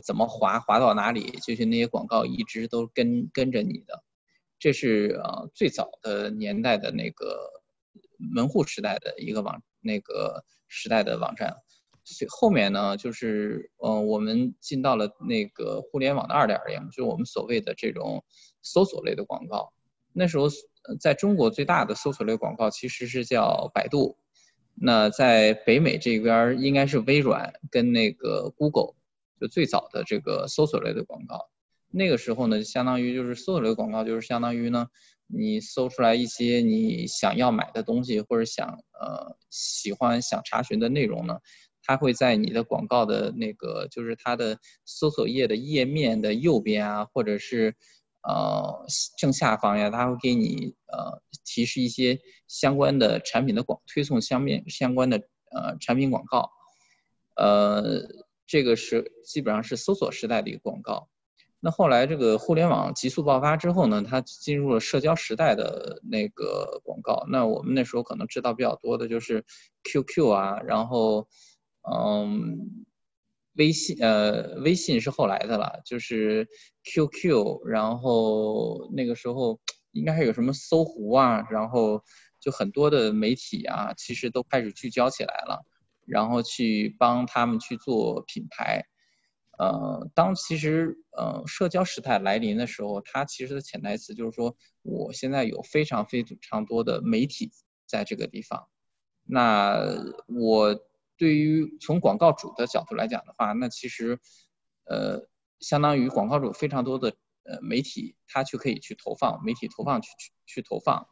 怎么滑滑到哪里，就是那些广告一直都跟跟着你的。这是呃最早的年代的那个门户时代的一个网那个时代的网站。所以后面呢，就是嗯，我们进到了那个互联网的二点零，就是我们所谓的这种搜索类的广告。那时候在中国最大的搜索类广告其实是叫百度，那在北美这边应该是微软跟那个 Google，就最早的这个搜索类的广告。那个时候呢，相当于就是搜索类广告，就是相当于呢，你搜出来一些你想要买的东西或者想呃喜欢想查询的内容呢。它会在你的广告的那个，就是它的搜索页的页面的右边啊，或者是呃正下方呀，它会给你呃提示一些相关的产品的广推送相面相关的呃产品广告，呃，这个是基本上是搜索时代的一个广告。那后来这个互联网急速爆发之后呢，它进入了社交时代的那个广告。那我们那时候可能知道比较多的就是 QQ 啊，然后。嗯，微信呃，微信是后来的了，就是 QQ，然后那个时候应该还有什么搜狐啊，然后就很多的媒体啊，其实都开始聚焦起来了，然后去帮他们去做品牌。呃，当其实呃社交时代来临的时候，它其实的潜台词就是说，我现在有非常非常多的媒体在这个地方，那我。对于从广告主的角度来讲的话，那其实，呃，相当于广告主非常多的呃媒体，他去可以去投放，媒体投放去去去投放，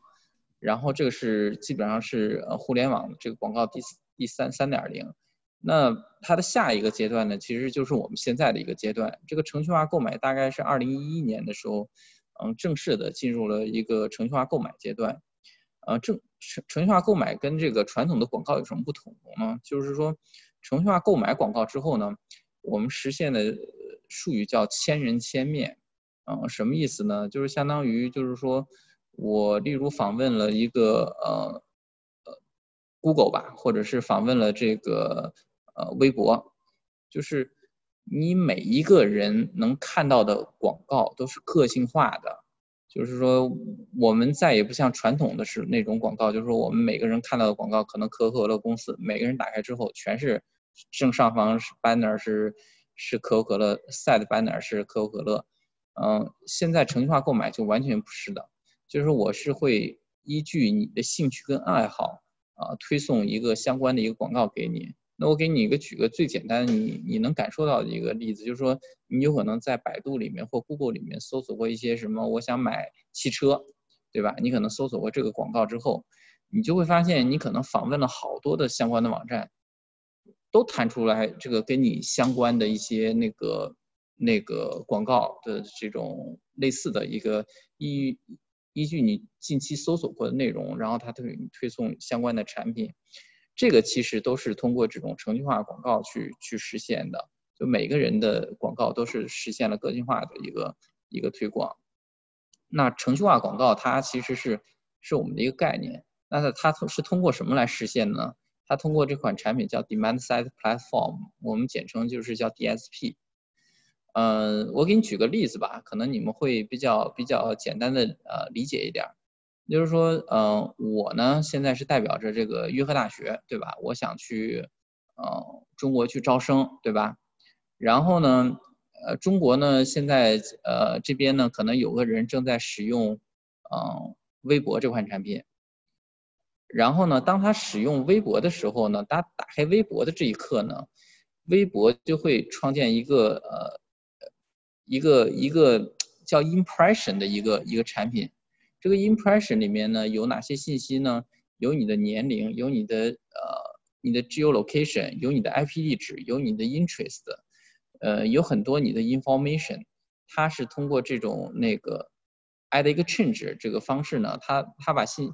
然后这个是基本上是呃互联网这个广告第四第三三点零，那它的下一个阶段呢，其实就是我们现在的一个阶段，这个程序化购买大概是二零一一年的时候，嗯，正式的进入了一个程序化购买阶段。呃，正程程序化购买跟这个传统的广告有什么不同呢？就是说，程序化购买广告之后呢，我们实现的术语叫千人千面，嗯，什么意思呢？就是相当于就是说，我例如访问了一个呃 Google 吧，或者是访问了这个呃微博，就是你每一个人能看到的广告都是个性化的。就是说，我们再也不像传统的是那种广告，就是说我们每个人看到的广告，可能可口可乐公司每个人打开之后，全是正上方是 banner 是是可口可乐，side banner 是可口可乐。嗯，现在程序化购买就完全不是的，就是我是会依据你的兴趣跟爱好啊，推送一个相关的一个广告给你。那我给你一个举个最简单，你你能感受到的一个例子，就是说你有可能在百度里面或 Google 里面搜索过一些什么，我想买汽车，对吧？你可能搜索过这个广告之后，你就会发现你可能访问了好多的相关的网站，都弹出来这个跟你相关的一些那个那个广告的这种类似的一个一依据你近期搜索过的内容，然后它推推送相关的产品。这个其实都是通过这种程序化广告去去实现的，就每个人的广告都是实现了个性化的一个一个推广。那程序化广告它其实是是我们的一个概念，那它它是通过什么来实现呢？它通过这款产品叫 Demand Side Platform，我们简称就是叫 DSP。嗯，我给你举个例子吧，可能你们会比较比较简单的呃理解一点。就是说，嗯，我呢现在是代表着这个约克大学，对吧？我想去，呃，中国去招生，对吧？然后呢，呃，中国呢现在，呃，这边呢可能有个人正在使用，嗯，微博这款产品。然后呢，当他使用微博的时候呢，他打开微博的这一刻呢，微博就会创建一个，呃，一个一个叫 impression 的一个一个产品。这个 impression 里面呢有哪些信息呢？有你的年龄，有你的呃你的 geolocation，有你的 IP 地址，有你的 interest，呃有很多你的 information。它是通过这种那个 add exchange 这个方式呢，它它把信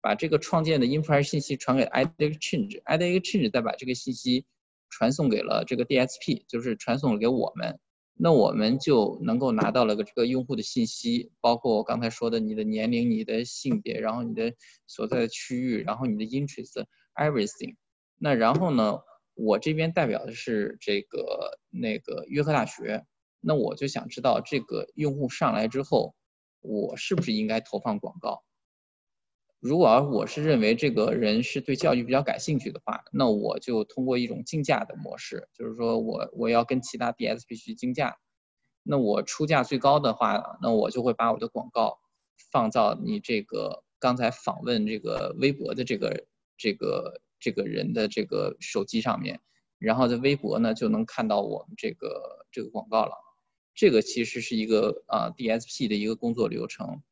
把这个创建的 impression 信息传给 add exchange，add exchange 再把这个信息传送给了这个 DSP，就是传送给我们。那我们就能够拿到了个这个用户的信息，包括我刚才说的你的年龄、你的性别，然后你的所在的区域，然后你的 interest everything。那然后呢，我这边代表的是这个那个约克大学，那我就想知道这个用户上来之后，我是不是应该投放广告？如果我是认为这个人是对教育比较感兴趣的话，那我就通过一种竞价的模式，就是说我我要跟其他 DSP 去竞价，那我出价最高的话，那我就会把我的广告放到你这个刚才访问这个微博的这个这个这个人的这个手机上面，然后在微博呢就能看到我们这个这个广告了。这个其实是一个啊 DSP 的一个工作流程。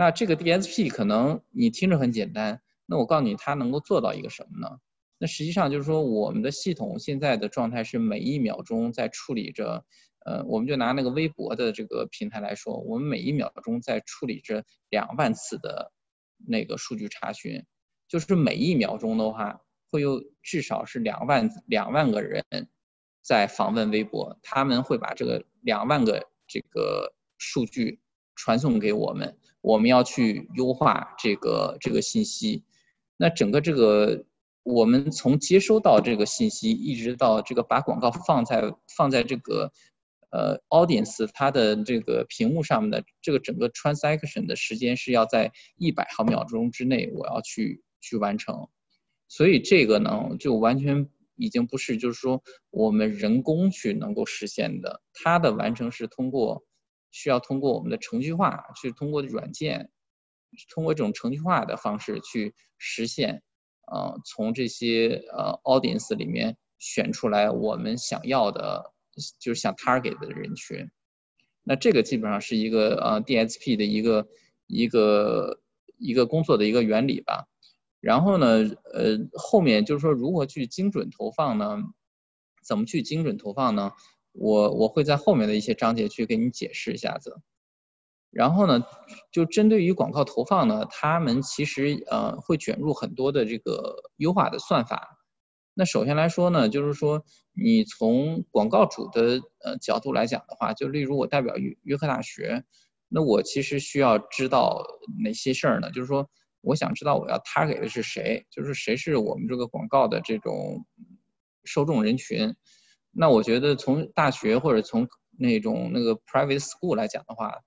那这个 DSP 可能你听着很简单，那我告诉你它能够做到一个什么呢？那实际上就是说我们的系统现在的状态是每一秒钟在处理着，呃，我们就拿那个微博的这个平台来说，我们每一秒钟在处理着两万次的那个数据查询，就是每一秒钟的话会有至少是两万两万个人在访问微博，他们会把这个两万个这个数据传送给我们。我们要去优化这个这个信息，那整个这个我们从接收到这个信息，一直到这个把广告放在放在这个呃 audience 它的这个屏幕上面的这个整个 transaction 的时间是要在一百毫秒钟之内，我要去去完成，所以这个呢就完全已经不是就是说我们人工去能够实现的，它的完成是通过。需要通过我们的程序化，去通过软件，通过这种程序化的方式去实现，呃，从这些呃 audience 里面选出来我们想要的，就是想 target 的人群。那这个基本上是一个呃 DSP 的一个一个一个工作的一个原理吧。然后呢，呃，后面就是说如何去精准投放呢？怎么去精准投放呢？我我会在后面的一些章节去给你解释一下子，然后呢，就针对于广告投放呢，他们其实呃会卷入很多的这个优化的算法。那首先来说呢，就是说你从广告主的呃角度来讲的话，就例如我代表约约克大学，那我其实需要知道哪些事儿呢？就是说我想知道我要 target 的是谁，就是谁是我们这个广告的这种受众人群。那我觉得从大学或者从那种那个 private school 来讲的话，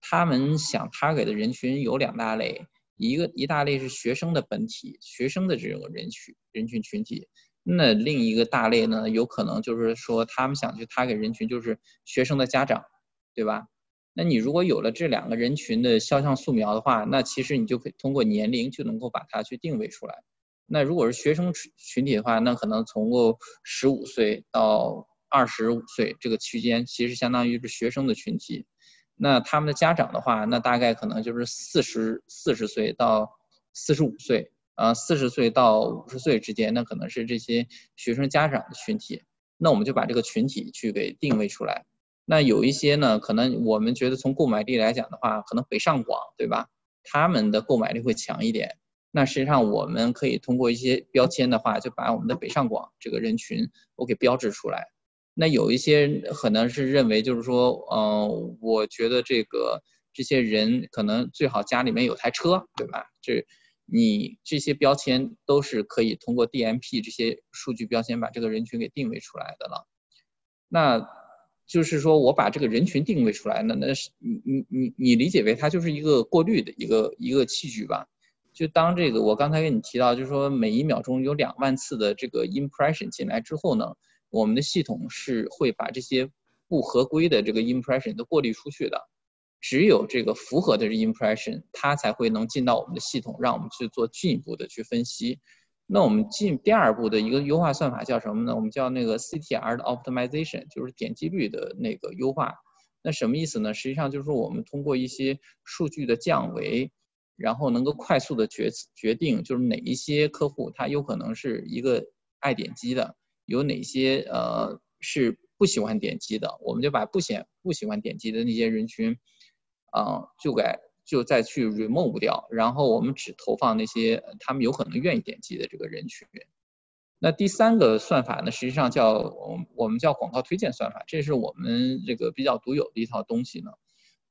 他们想 target 的人群有两大类，一个一大类是学生的本体，学生的这种人群人群群体，那另一个大类呢，有可能就是说他们想去 target 人群就是学生的家长，对吧？那你如果有了这两个人群的肖像素描的话，那其实你就可以通过年龄就能够把它去定位出来。那如果是学生群群体的话，那可能从过十五岁到二十五岁这个区间，其实相当于是学生的群体。那他们的家长的话，那大概可能就是四十四十岁到四十五岁，啊，四十岁到五十岁之间，那可能是这些学生家长的群体。那我们就把这个群体去给定位出来。那有一些呢，可能我们觉得从购买力来讲的话，可能北上广，对吧？他们的购买力会强一点。那实际上我们可以通过一些标签的话，就把我们的北上广这个人群我给标志出来。那有一些可能是认为就是说，嗯，我觉得这个这些人可能最好家里面有台车，对吧？这你这些标签都是可以通过 DMP 这些数据标签把这个人群给定位出来的了。那就是说我把这个人群定位出来，那那是你你你你理解为它就是一个过滤的一个一个器具吧？就当这个，我刚才跟你提到，就是说每一秒钟有两万次的这个 impression 进来之后呢，我们的系统是会把这些不合规的这个 impression 都过滤出去的，只有这个符合的 impression，它才会能进到我们的系统，让我们去做进一步的去分析。那我们进第二步的一个优化算法叫什么呢？我们叫那个 CTR 的 optimization，就是点击率的那个优化。那什么意思呢？实际上就是说我们通过一些数据的降维。然后能够快速的决决定，就是哪一些客户他有可能是一个爱点击的，有哪些呃是不喜欢点击的，我们就把不喜不喜欢点击的那些人群，啊，就该就再去 remove 掉，然后我们只投放那些他们有可能愿意点击的这个人群。那第三个算法呢，实际上叫我我们叫广告推荐算法，这是我们这个比较独有的一套东西呢。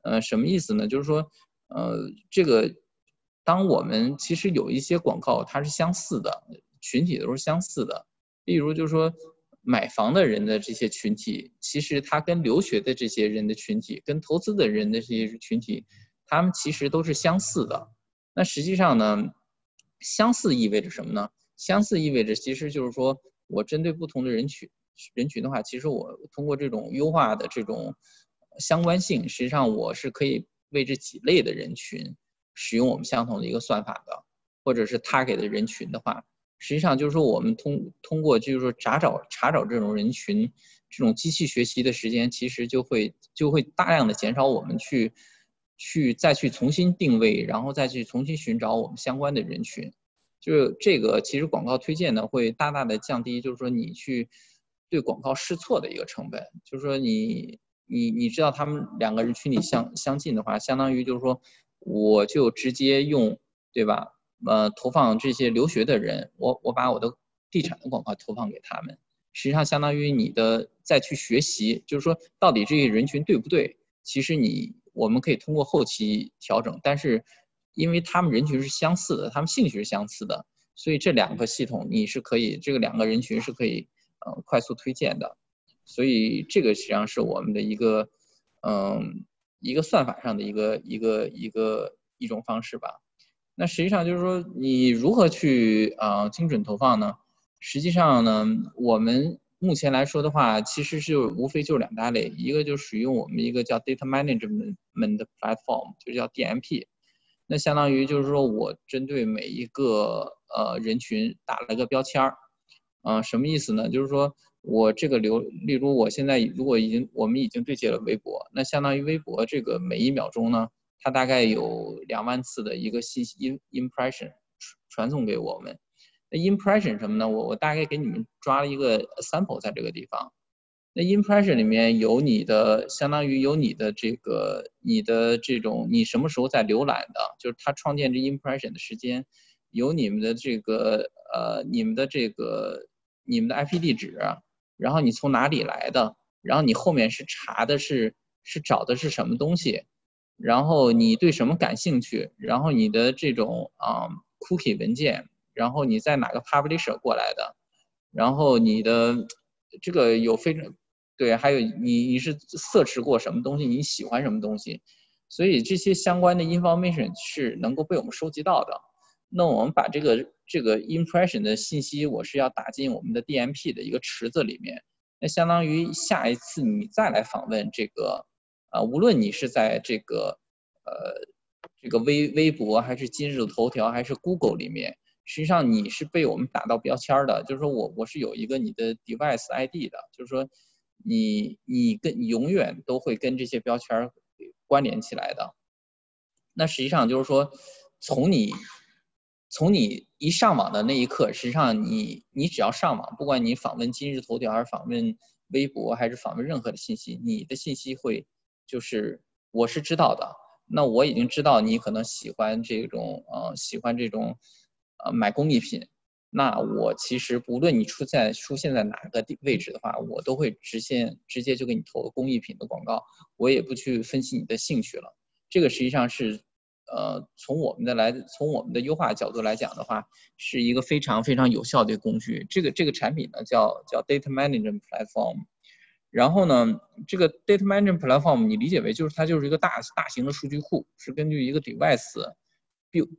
呃，什么意思呢？就是说，呃，这个。当我们其实有一些广告，它是相似的，群体都是相似的。例如就是说买房的人的这些群体，其实他跟留学的这些人的群体，跟投资的人的这些群体，他们其实都是相似的。那实际上呢，相似意味着什么呢？相似意味着其实就是说我针对不同的人群人群的话，其实我通过这种优化的这种相关性，实际上我是可以为这几类的人群使用我们相同的一个算法的，或者是他给的人群的话，实际上就是说我们通通过就是说查找查找这种人群，这种机器学习的时间，其实就会就会大量的减少我们去。去再去重新定位，然后再去重新寻找我们相关的人群，就是这个其实广告推荐呢会大大的降低，就是说你去对广告试错的一个成本。就是说你你你知道他们两个人群里相相近的话，相当于就是说我就直接用对吧？呃，投放这些留学的人，我我把我的地产的广告投放给他们，实际上相当于你的再去学习，就是说到底这些人群对不对？其实你。我们可以通过后期调整，但是因为他们人群是相似的，他们兴趣是相似的，所以这两个系统你是可以，这个两个人群是可以呃快速推荐的，所以这个实际上是我们的一个嗯一个算法上的一个一个一个一种方式吧。那实际上就是说你如何去啊精准投放呢？实际上呢，我们。目前来说的话，其实是无非就是两大类，一个就使用我们一个叫 data management platform，就叫 DMP。那相当于就是说我针对每一个呃人群打了个标签儿，啊，什么意思呢？就是说我这个流，例如我现在如果已经我们已经对接了微博，那相当于微博这个每一秒钟呢，它大概有两万次的一个信息 impression 传送给我们。那 impression 什么呢？我我大概给你们抓了一个 sample 在这个地方。那 impression 里面有你的，相当于有你的这个你的这种你什么时候在浏览的，就是它创建这 impression 的时间，有你们的这个呃你们的这个你们的 IP 地址，然后你从哪里来的，然后你后面是查的是是找的是什么东西，然后你对什么感兴趣，然后你的这种啊 cookie 文件。然后你在哪个 publisher 过来的？然后你的这个有非常对，还有你你是 search 过什么东西？你喜欢什么东西？所以这些相关的 information 是能够被我们收集到的。那我们把这个这个 impression 的信息，我是要打进我们的 DMP 的一个池子里面。那相当于下一次你再来访问这个，啊，无论你是在这个呃这个微微博还是今日头条还是 Google 里面。实际上你是被我们打到标签的，就是说我我是有一个你的 device ID 的，就是说你你跟永远都会跟这些标签关联起来的。那实际上就是说，从你从你一上网的那一刻，实际上你你只要上网，不管你访问今日头条还是访问微博还是访问任何的信息，你的信息会就是我是知道的。那我已经知道你可能喜欢这种呃喜欢这种。呃，买工艺品，那我其实不论你出在出现在哪个地位置的话，我都会直接直接就给你投工艺品的广告，我也不去分析你的兴趣了。这个实际上是，呃，从我们的来从我们的优化角度来讲的话，是一个非常非常有效的工具。这个这个产品呢叫叫 Data Management Platform，然后呢，这个 Data Management Platform 你理解为就是它就是一个大大型的数据库，是根据一个 device。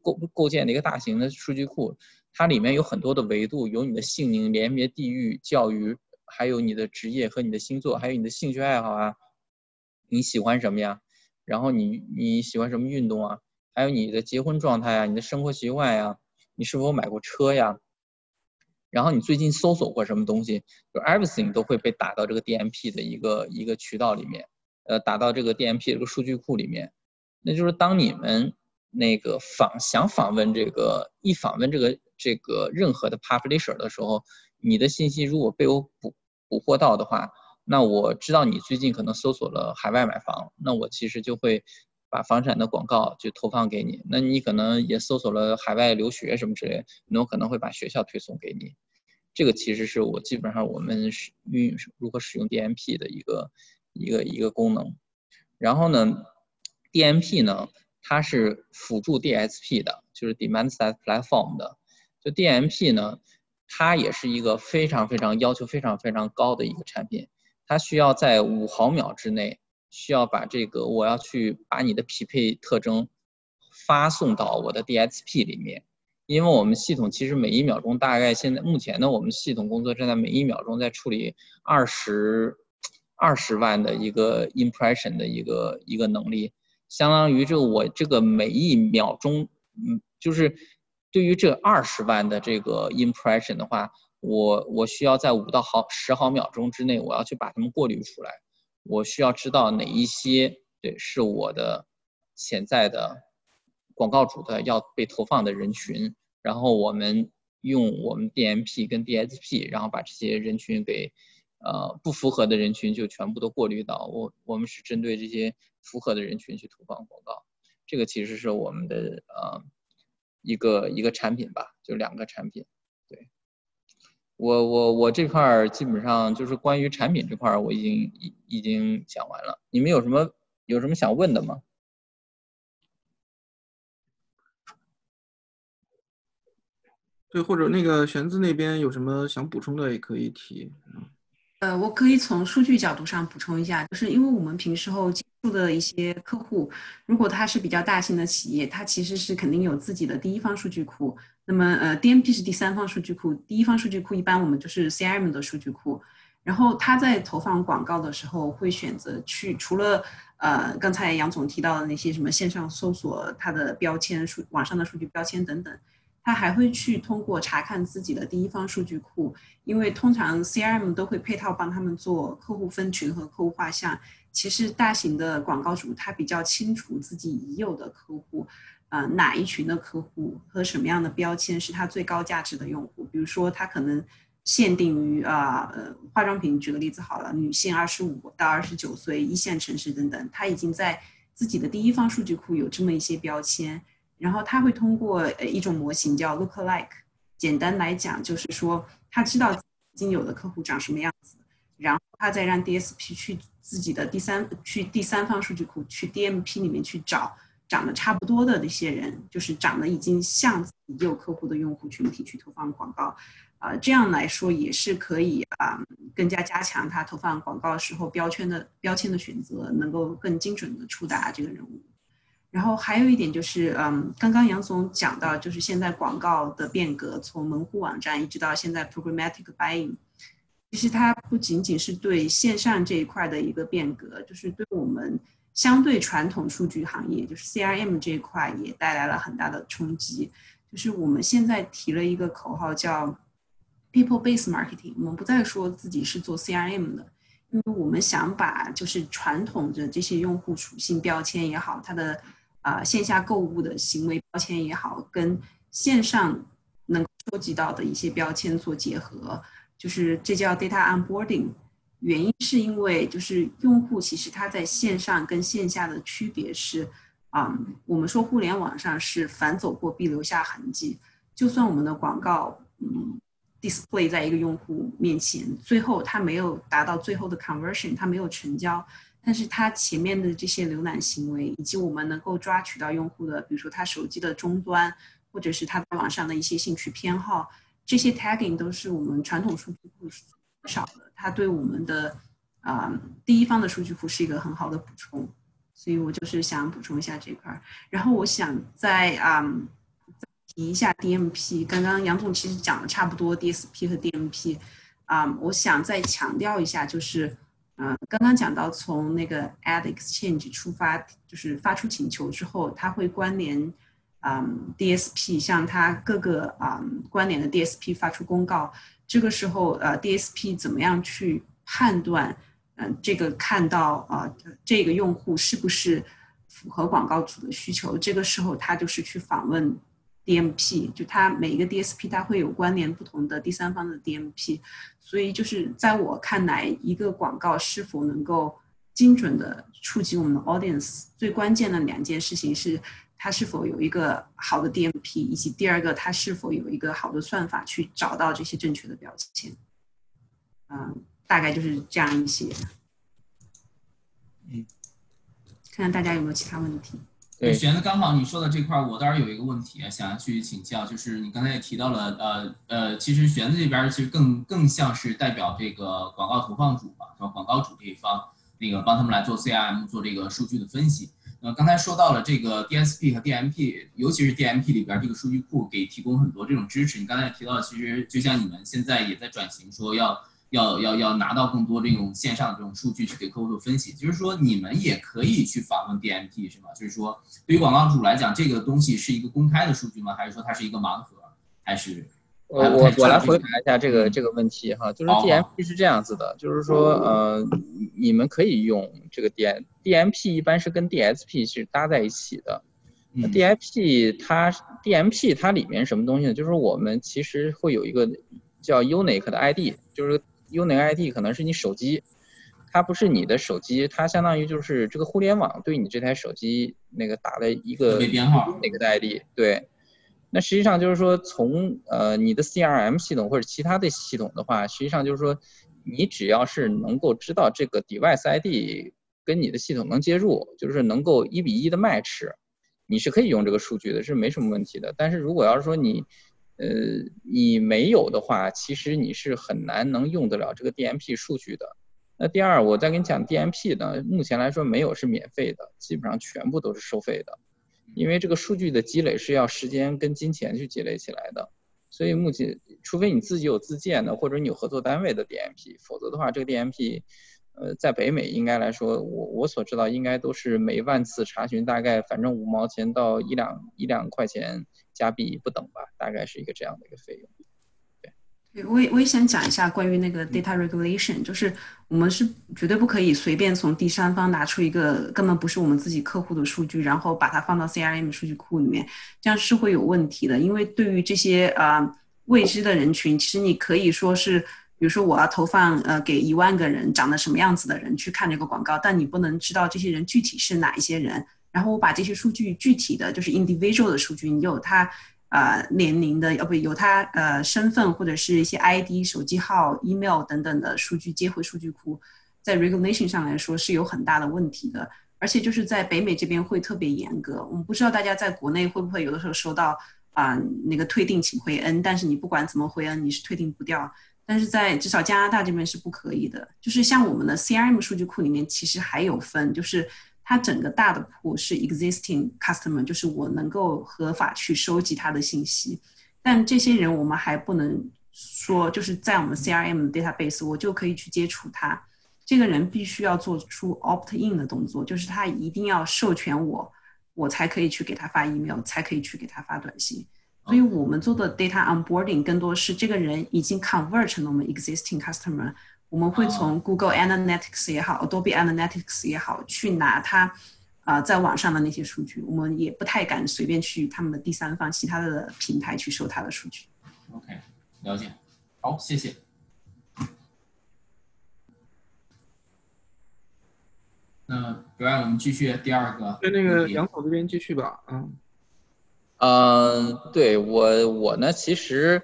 构构建的一个大型的数据库，它里面有很多的维度，有你的姓名、连别、地域、教育，还有你的职业和你的星座，还有你的兴趣爱好啊，你喜欢什么呀？然后你你喜欢什么运动啊？还有你的结婚状态呀，你的生活习惯呀，你是否买过车呀？然后你最近搜索过什么东西？就 everything 都会被打到这个 DMP 的一个一个渠道里面，呃，打到这个 DMP 这个数据库里面。那就是当你们。那个访想访问这个一访问这个这个任何的 publisher 的时候，你的信息如果被我捕捕获到的话，那我知道你最近可能搜索了海外买房，那我其实就会把房产的广告就投放给你。那你可能也搜索了海外留学什么之类，那我可能会把学校推送给你。这个其实是我基本上我们是运如何使用 DMP 的一个一个一个功能。然后呢，DMP 呢？它是辅助 DSP 的，就是 Demand Side Platform 的。就 DMP 呢，它也是一个非常非常要求非常非常高的一个产品，它需要在五毫秒之内，需要把这个我要去把你的匹配特征发送到我的 DSP 里面，因为我们系统其实每一秒钟大概现在目前呢，我们系统工作正在每一秒钟在处理二十二十万的一个 impression 的一个一个能力，相当于这我这个每一秒钟，嗯，就是。对于这二十万的这个 impression 的话，我我需要在五到毫十毫秒钟之内，我要去把它们过滤出来。我需要知道哪一些对是我的潜在的广告主的要被投放的人群，然后我们用我们 DMP 跟 DSP，然后把这些人群给呃不符合的人群就全部都过滤到我我们是针对这些符合的人群去投放广告。这个其实是我们的呃。一个一个产品吧，就两个产品。对，我我我这块儿基本上就是关于产品这块儿，我已经已已经讲完了。你们有什么有什么想问的吗？对，或者那个玄子那边有什么想补充的也可以提。呃，我可以从数据角度上补充一下，就是因为我们平时后接触的一些客户，如果他是比较大型的企业，他其实是肯定有自己的第一方数据库。那么，呃，DMP 是第三方数据库，第一方数据库一般我们就是 CRM 的数据库。然后他在投放广告的时候，会选择去除了呃刚才杨总提到的那些什么线上搜索它的标签数、网上的数据标签等等。他还会去通过查看自己的第一方数据库，因为通常 CRM 都会配套帮他们做客户分群和客户画像。其实大型的广告主他比较清楚自己已有的客户，呃，哪一群的客户和什么样的标签是他最高价值的用户。比如说他可能限定于啊呃化妆品，举个例子好了，女性二十五到二十九岁，一线城市等等，他已经在自己的第一方数据库有这么一些标签。然后他会通过呃一种模型叫 Lookalike，简单来讲就是说他知道已经有的客户长什么样子，然后他再让 DSP 去自己的第三去第三方数据库去 DMP 里面去找长得差不多的那些人，就是长得已经像已有客户的用户群体去投放广告，啊这样来说也是可以啊更加加强他投放广告时候标签的标签的选择，能够更精准的触达这个人物。然后还有一点就是，嗯，刚刚杨总讲到，就是现在广告的变革，从门户网站一直到现在 programmatic buying，其实它不仅仅是对线上这一块的一个变革，就是对我们相对传统数据行业，就是 CRM 这一块也带来了很大的冲击。就是我们现在提了一个口号叫 people based marketing，我们不再说自己是做 CRM 的，因为我们想把就是传统的这些用户属性标签也好，它的啊，线下购物的行为标签也好，跟线上能收集到的一些标签做结合，就是这叫 data onboarding。原因是因为就是用户其实他在线上跟线下的区别是，啊，我们说互联网上是反走过必留下痕迹，就算我们的广告嗯 display 在一个用户面前，最后他没有达到最后的 conversion，他没有成交。但是它前面的这些浏览行为，以及我们能够抓取到用户的，比如说他手机的终端，或者是他在网上的一些兴趣偏好，这些 tagging 都是我们传统数据库少的。它对我们的啊第一方的数据库是一个很好的补充，所以我就是想补充一下这块儿。然后我想再啊提一下 DMP，刚刚杨总其实讲的差不多 DSP 和 DMP，啊，我想再强调一下就是。嗯，刚刚讲到从那个 ad exchange 出发，就是发出请求之后，它会关联，嗯，DSP 向它各个啊关联的 DSP 发出公告。这个时候，呃，DSP 怎么样去判断，嗯，这个看到啊这个用户是不是符合广告主的需求？这个时候，他就是去访问。DMP 就它每一个 DSP 它会有关联不同的第三方的 DMP，所以就是在我看来，一个广告是否能够精准的触及我们的 audience，最关键的两件事情是它是否有一个好的 DMP，以及第二个它是否有一个好的算法去找到这些正确的标签。嗯，大概就是这样一些。嗯，看看大家有没有其他问题。对，玄子，刚好你说的这块儿，我倒是有一个问题想要去请教，就是你刚才也提到了，呃呃，其实玄子这边其实更更像是代表这个广告投放主吧？广告主这一方，那个帮他们来做 CRM 做这个数据的分析。那刚才说到了这个 DSP 和 DMP，尤其是 DMP 里边这个数据库给提供很多这种支持。你刚才提到，其实就像你们现在也在转型，说要。要要要拿到更多这种线上的这种数据去给客户做分析，就是说你们也可以去访问 DMP 是吗？就是说对于广告主来讲，这个东西是一个公开的数据吗？还是说它是一个盲盒？还是我我我来回答一下这个这个问题哈，就是 DMP 是这样子的，就是说呃你们可以用这个 DM DMP 一般是跟 DSP 是搭在一起的，DMP 它 DMP 它里面什么东西呢？就是我们其实会有一个叫 Unique 的 ID，就是。Unique ID 可能是你手机，它不是你的手机，它相当于就是这个互联网对你这台手机那个打了一个编号那个 ID 对，那实际上就是说从呃你的 CRM 系统或者其他的系统的话，实际上就是说你只要是能够知道这个 device ID 跟你的系统能接入，就是能够一比一的 match，你是可以用这个数据的，是没什么问题的。但是如果要是说你呃，你没有的话，其实你是很难能用得了这个 DMP 数据的。那第二，我再跟你讲 DMP 呢，目前来说没有是免费的，基本上全部都是收费的，因为这个数据的积累是要时间跟金钱去积累起来的。所以目前，除非你自己有自建的，或者你有合作单位的 DMP，否则的话，这个 DMP，呃，在北美应该来说，我我所知道应该都是每万次查询大概反正五毛钱到一两一两块钱。加币不等吧，大概是一个这样的一个费用。对，对我也我也想讲一下关于那个 data regulation，就是我们是绝对不可以随便从第三方拿出一个根本不是我们自己客户的数据，然后把它放到 CRM 数据库里面，这样是会有问题的。因为对于这些啊未知的人群，其实你可以说是，比如说我要投放呃给一万个人长得什么样子的人去看这个广告，但你不能知道这些人具体是哪一些人。然后我把这些数据具体的就是 individual 的数据，你有他呃年龄的，呃不有他呃身份或者是一些 ID、手机号、email 等等的数据接回数据库，在 regulation 上来说是有很大的问题的，而且就是在北美这边会特别严格。我们不知道大家在国内会不会有的时候收到啊那个退订请回 N，但是你不管怎么回 N，你是退订不掉。但是在至少加拿大这边是不可以的。就是像我们的 CRM 数据库里面其实还有分，就是。它整个大的铺是 existing customer，就是我能够合法去收集他的信息，但这些人我们还不能说，就是在我们 CRM database 我就可以去接触他。这个人必须要做出 opt in 的动作，就是他一定要授权我，我才可以去给他发 email，才可以去给他发短信。所以我们做的 data onboarding 更多是这个人已经 convert 成了我们 existing customer。我们会从 Google Analytics 也好，Adobe Analytics 也好，去拿他，啊，在网上的那些数据，我们也不太敢随便去他们的第三方、其他的平台去收他的数据。OK，了解。好，谢谢。那不然我们继续第二个。在那个杨总这边继续吧。嗯。嗯，对我我呢，其实。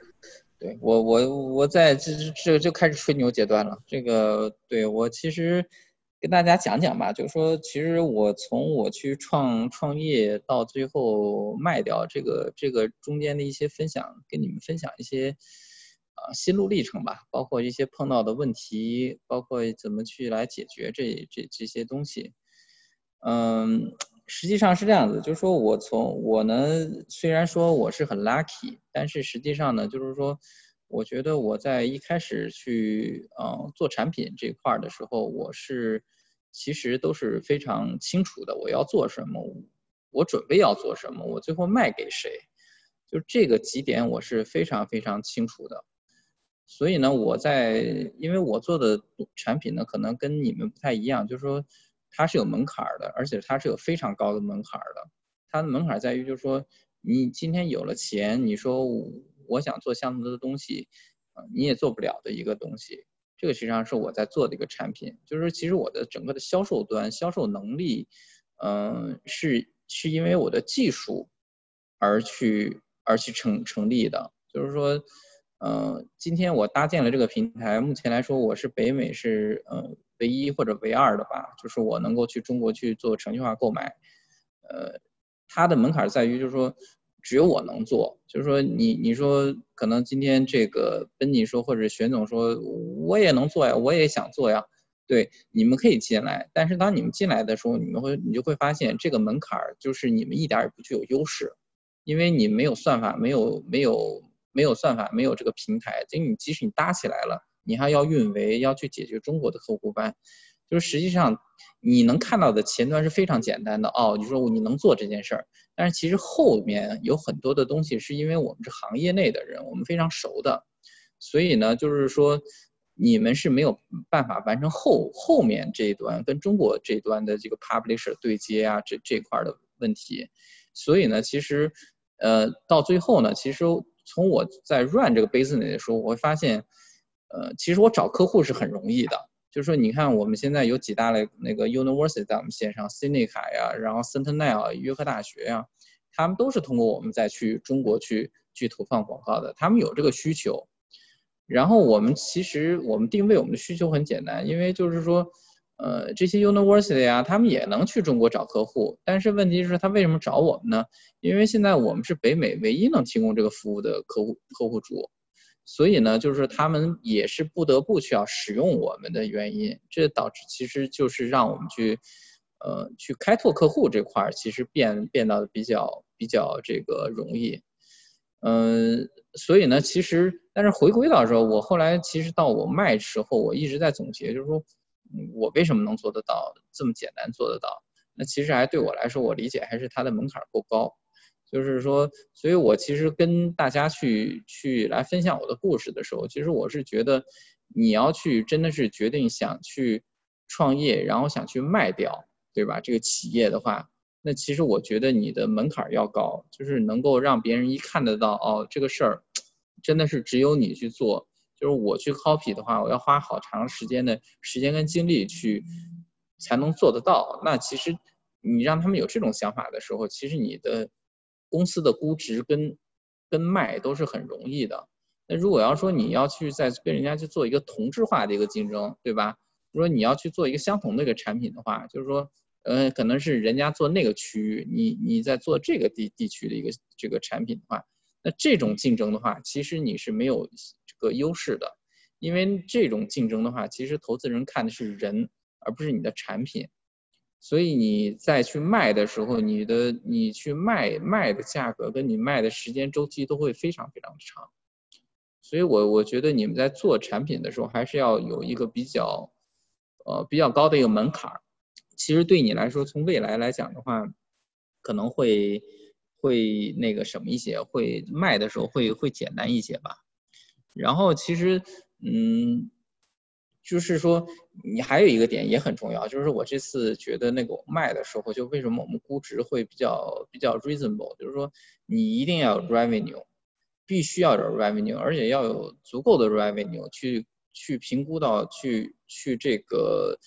对我我我在这这就开始吹牛阶段了。这个对我其实跟大家讲讲吧，就是说，其实我从我去创创业到最后卖掉这个这个中间的一些分享，跟你们分享一些啊心路历程吧，包括一些碰到的问题，包括怎么去来解决这这这些东西。嗯，实际上是这样子，就是说我从我呢，虽然说我是很 lucky。但是实际上呢，就是说，我觉得我在一开始去嗯做产品这块儿的时候，我是其实都是非常清楚的，我要做什么，我准备要做什么，我最后卖给谁，就这个几点我是非常非常清楚的。所以呢，我在因为我做的产品呢，可能跟你们不太一样，就是说它是有门槛的，而且它是有非常高的门槛的。它的门槛在于就是说。你今天有了钱，你说我想做相同的东西，啊，你也做不了的一个东西。这个实际上是我在做的一个产品，就是其实我的整个的销售端销售能力，嗯，是是因为我的技术而去而去成成立的。就是说，嗯，今天我搭建了这个平台，目前来说我是北美是呃唯一或者唯二的吧，就是我能够去中国去做程序化购买，呃。它的门槛在于就是说只有我能做，就是说你你说可能今天这个奔尼说或者玄总说我也能做呀，我也想做呀，对，你们可以进来，但是当你们进来的时候，你们会你就会发现这个门槛就是你们一点也不具有优势，因为你没有算法，没有没有没有算法，没有这个平台，就你即使你搭起来了，你还要运维，要去解决中国的客户端。就是实际上，你能看到的前端是非常简单的哦。你说你能做这件事儿，但是其实后面有很多的东西是因为我们是行业内的人，我们非常熟的，所以呢，就是说你们是没有办法完成后后面这一端跟中国这一端的这个 publisher 对接啊，这这块的问题。所以呢，其实呃到最后呢，其实从我在 run 这个 business 的时候，我会发现，呃，其实我找客户是很容易的。就是说，你看我们现在有几大类那个 university 在我们线上，新内卡呀，然后 Centennial 约克大学呀，他们都是通过我们再去中国去去投放广告的，他们有这个需求。然后我们其实我们定位我们的需求很简单，因为就是说，呃，这些 university 呀，他们也能去中国找客户，但是问题是，他为什么找我们呢？因为现在我们是北美唯一能提供这个服务的客户客户主。所以呢，就是他们也是不得不需要使用我们的原因，这导致其实就是让我们去，呃，去开拓客户这块儿，其实变变得比较比较这个容易，嗯，所以呢，其实但是回归到说，我后来其实到我卖时候，我一直在总结，就是说我为什么能做得到这么简单做得到？那其实还对我来说，我理解还是它的门槛够高。就是说，所以我其实跟大家去去来分享我的故事的时候，其实我是觉得，你要去真的是决定想去创业，然后想去卖掉，对吧？这个企业的话，那其实我觉得你的门槛要高，就是能够让别人一看得到，哦，这个事儿真的是只有你去做。就是我去 copy 的话，我要花好长时间的时间跟精力去才能做得到。那其实你让他们有这种想法的时候，其实你的。公司的估值跟跟卖都是很容易的。那如果要说你要去再跟人家去做一个同质化的一个竞争，对吧？如果你要去做一个相同的一个产品的话，就是说，呃，可能是人家做那个区域，你你在做这个地地区的一个这个产品的话，那这种竞争的话，其实你是没有这个优势的，因为这种竞争的话，其实投资人看的是人，而不是你的产品。所以你再去卖的时候，你的你去卖卖的价格跟你卖的时间周期都会非常非常长。所以我我觉得你们在做产品的时候，还是要有一个比较，呃比较高的一个门槛儿。其实对你来说，从未来来讲的话，可能会会那个什么一些，会卖的时候会会简单一些吧。然后其实嗯。就是说，你还有一个点也很重要，就是我这次觉得那个卖的时候，就为什么我们估值会比较比较 reasonable，就是说你一定要 revenue，必须要有 revenue，而且要有足够的 revenue 去去评估到去去这个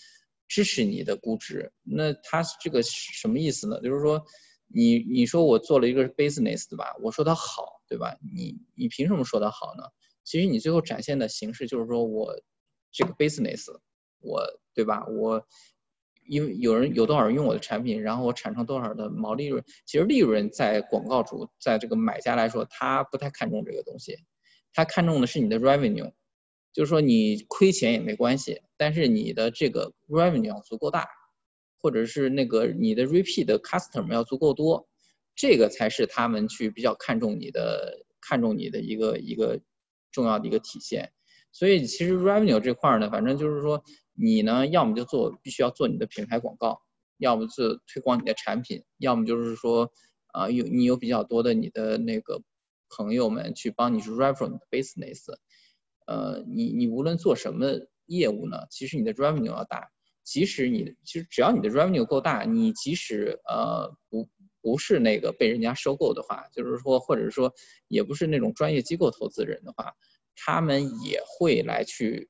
支持你的估值。那它这个什么意思呢？就是说你你说我做了一个 business 对吧？我说它好对吧？你你凭什么说它好呢？其实你最后展现的形式就是说我。这个 business，我对吧？我因为有人有多少人用我的产品，然后我产生多少的毛利润。其实利润在广告主在这个买家来说，他不太看重这个东西，他看重的是你的 revenue，就是说你亏钱也没关系，但是你的这个 revenue 要足够大，或者是那个你的 repeat 的 customer 要足够多，这个才是他们去比较看重你的看重你的一个一个重要的一个体现。所以其实 revenue 这块呢，反正就是说你呢，要么就做必须要做你的品牌广告，要么是推广你的产品，要么就是说啊有你有比较多的你的那个朋友们去帮你去 reference business，呃你你无论做什么业务呢，其实你的 revenue 要大，即使你其实只要你的 revenue 够大，你即使呃不不是那个被人家收购的话，就是说或者说也不是那种专业机构投资人的话。他们也会来去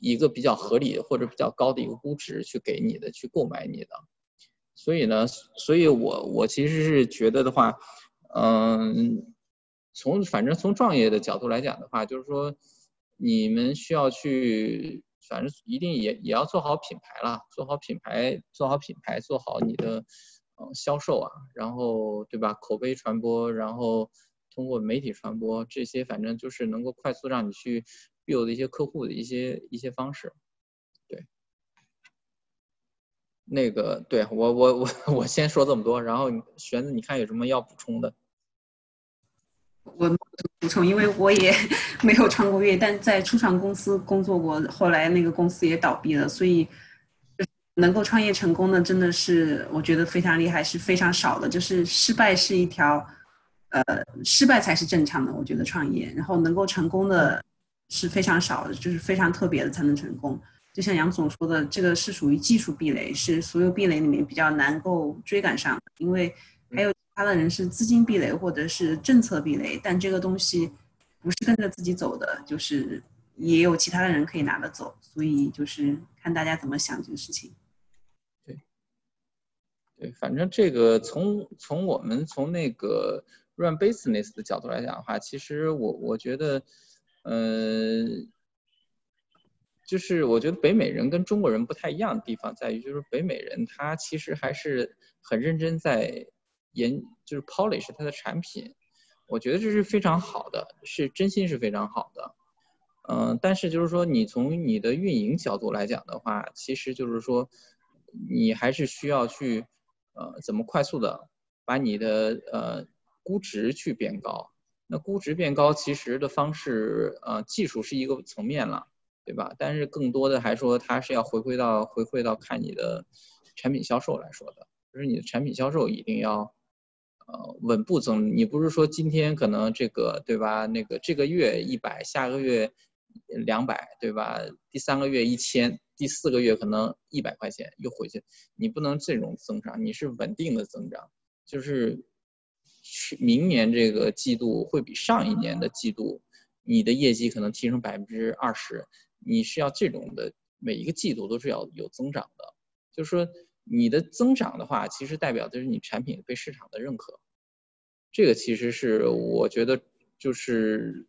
一个比较合理或者比较高的一个估值去给你的，去购买你的。所以呢，所以我我其实是觉得的话，嗯，从反正从创业的角度来讲的话，就是说你们需要去，反正一定也也要做好品牌了，做好品牌，做好品牌，做好你的嗯销售啊，然后对吧？口碑传播，然后通过媒体传播，这些反正就是能够快速让你去 build 一些客户的一些一些方式。对，那个对我我我我先说这么多，然后玄子你看有什么要补充的？我补充，因为我也 没有创过业，但在初创公司工作过，后来那个公司也倒闭了，所以能够创业成功的真的是我觉得非常厉害，是非常少的。就是失败是一条，呃，失败才是正常的。我觉得创业，然后能够成功的是非常少的，就是非常特别的才能成功。就像杨总说的，这个是属于技术壁垒，是所有壁垒里面比较难够追赶上的，因为还有其。他的人是资金壁垒或者是政策壁垒，但这个东西不是跟着自己走的，就是也有其他的人可以拿得走，所以就是看大家怎么想这个事情。对，对，反正这个从从我们从那个 run business 的角度来讲的话，其实我我觉得，呃，就是我觉得北美人跟中国人不太一样的地方在于，就是北美人他其实还是很认真在。研就是 polish 他的产品，我觉得这是非常好的，是真心是非常好的。嗯，但是就是说你从你的运营角度来讲的话，其实就是说你还是需要去呃怎么快速的把你的呃估值去变高。那估值变高其实的方式呃技术是一个层面了，对吧？但是更多的还说它是要回归到回馈到看你的产品销售来说的，就是你的产品销售一定要。呃，稳步增，你不是说今天可能这个对吧？那个这个月一百，下个月两百，对吧？第三个月一千，第四个月可能一百块钱又回去，你不能这种增长，你是稳定的增长，就是去明年这个季度会比上一年的季度，你的业绩可能提升百分之二十，你是要这种的，每一个季度都是要有增长的，就是说。你的增长的话，其实代表的是你产品被市场的认可，这个其实是我觉得就是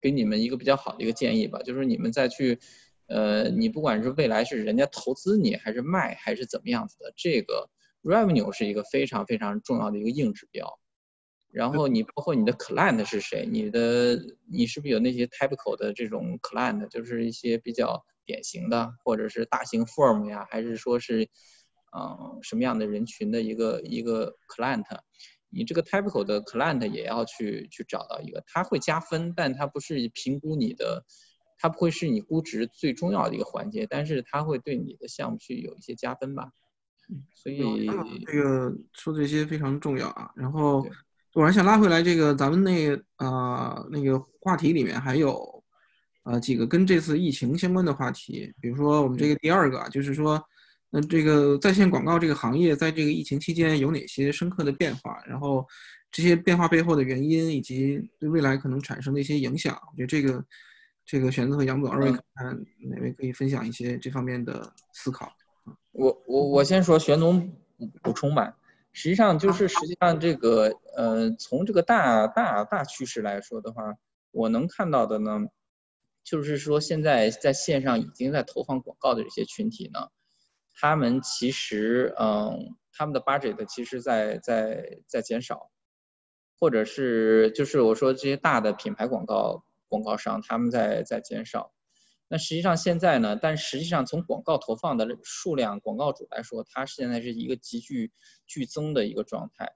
给你们一个比较好的一个建议吧，就是你们再去，呃，你不管是未来是人家投资你还是卖还是怎么样子的，这个 revenue 是一个非常非常重要的一个硬指标，然后你包括你的 client 是谁，你的你是不是有那些 typical 的这种 client，就是一些比较典型的或者是大型 firm 呀，还是说是。嗯，什么样的人群的一个一个 client，你这个 typical 的 client 也要去去找到一个，它会加分，但它不是评估你的，它不会是你估值最重要的一个环节，但是它会对你的项目去有一些加分吧。所以这个说这些非常重要啊。然后我还想拉回来这个咱们那呃那个话题里面还有呃几个跟这次疫情相关的话题，比如说我们这个第二个就是说。那这个在线广告这个行业在这个疫情期间有哪些深刻的变化？然后这些变化背后的原因以及对未来可能产生的一些影响，我觉得这个这个玄子和杨总二位看哪位可以分享一些这方面的思考？我我我先说，玄总补充吧。实际上就是实际上这个呃，从这个大大大趋势来说的话，我能看到的呢，就是说现在在线上已经在投放广告的这些群体呢。他们其实，嗯，他们的 budget 其实在在在减少，或者是就是我说这些大的品牌广告广告商他们在在减少。那实际上现在呢，但实际上从广告投放的数量，广告主来说，它现在是一个急剧剧增的一个状态，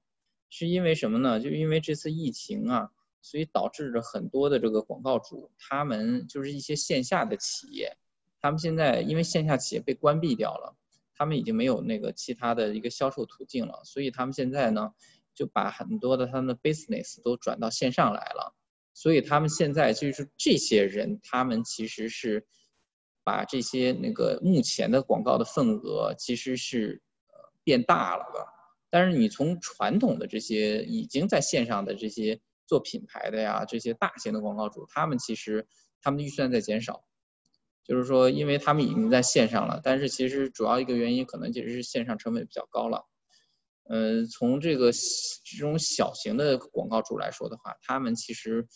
是因为什么呢？就因为这次疫情啊，所以导致着很多的这个广告主，他们就是一些线下的企业，他们现在因为线下企业被关闭掉了。他们已经没有那个其他的一个销售途径了，所以他们现在呢就把很多的他们的 business 都转到线上来了。所以他们现在就是这些人，他们其实是把这些那个目前的广告的份额其实是呃变大了的。但是你从传统的这些已经在线上的这些做品牌的呀，这些大型的广告主，他们其实他们的预算在减少。就是说，因为他们已经在线上了，但是其实主要一个原因可能其实是线上成本比较高了。嗯，从这个这种小型的广告主来说的话，他们其实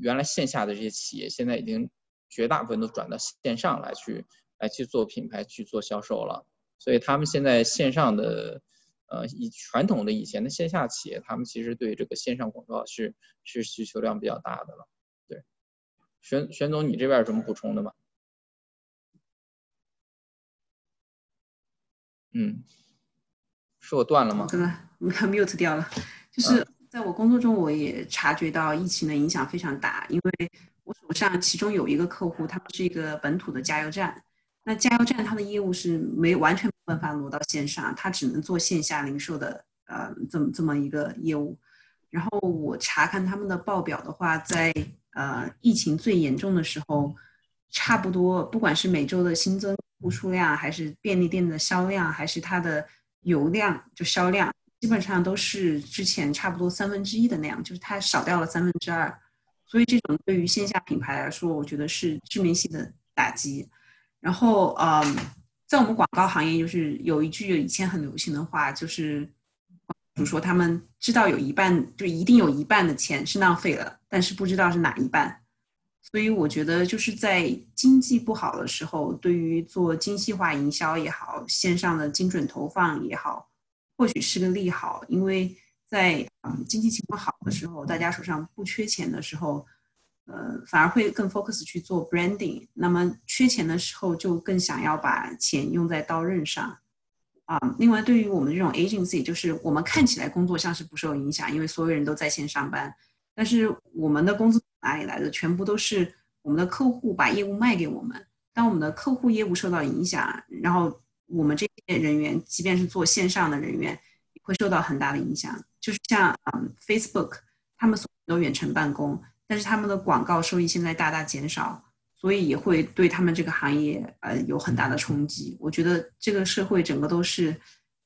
原来线下的这些企业现在已经绝大部分都转到线上来去来去做品牌去做销售了，所以他们现在线上的呃，以传统的以前的线下企业，他们其实对这个线上广告是是需求量比较大的了。对，玄玄总，你这边有什么补充的吗？嗯，是我断了吗？对吧？mute 掉了。就是在我工作中，我也察觉到疫情的影响非常大，因为我手上其中有一个客户，他们是一个本土的加油站。那加油站它的业务是没完全没办法挪到线上，它只能做线下零售的，呃，这么这么一个业务。然后我查看他们的报表的话，在呃疫情最严重的时候，差不多不管是每周的新增户数量，还是便利店的销量，还是它的油量就销量，基本上都是之前差不多三分之一的那样，就是它少掉了三分之二。所以这种对于线下品牌来说，我觉得是致命性的打击。然后，嗯，在我们广告行业，就是有一句以前很流行的话，就是，比如说他们知道有一半，就一定有一半的钱是浪费了，但是不知道是哪一半。所以我觉得，就是在经济不好的时候，对于做精细化营销也好，线上的精准投放也好，或许是个利好，因为在嗯经济情况好的时候，大家手上不缺钱的时候。呃，反而会更 focus 去做 branding。那么缺钱的时候，就更想要把钱用在刀刃上啊。另外，对于我们这种 agency，就是我们看起来工作像是不受影响，因为所有人都在线上班。但是我们的工资哪里来的？全部都是我们的客户把业务卖给我们。当我们的客户业务受到影响，然后我们这些人员，即便是做线上的人员，也会受到很大的影响。就是像嗯 Facebook，他们所有都远程办公。但是他们的广告收益现在大大减少，所以也会对他们这个行业呃有很大的冲击。我觉得这个社会整个都是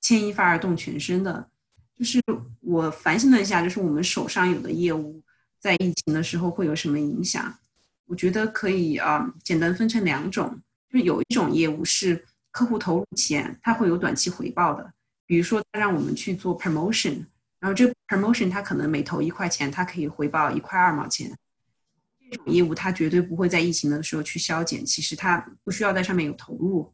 牵一发而动全身的。就是我反省了一下，就是我们手上有的业务在疫情的时候会有什么影响？我觉得可以啊，简单分成两种，就是有一种业务是客户投入钱，他会有短期回报的，比如说他让我们去做 promotion。然后这个 promotion 它可能每投一块钱，它可以回报一块二毛钱。这种业务它绝对不会在疫情的时候去削减，其实它不需要在上面有投入。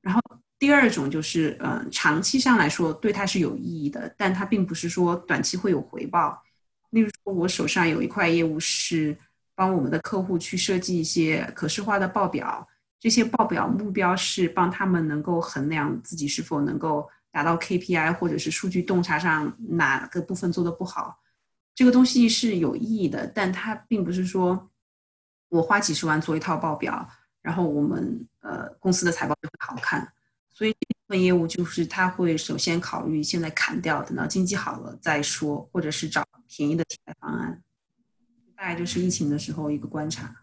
然后第二种就是，嗯，长期上来说对它是有意义的，但它并不是说短期会有回报。例如说，我手上有一块业务是帮我们的客户去设计一些可视化的报表，这些报表目标是帮他们能够衡量自己是否能够。达到 KPI 或者是数据洞察上哪个部分做的不好，这个东西是有意义的，但它并不是说我花几十万做一套报表，然后我们呃公司的财报就会好看。所以这部分业务就是他会首先考虑现在砍掉，等到经济好了再说，或者是找便宜的替代方案。大概就是疫情的时候一个观察。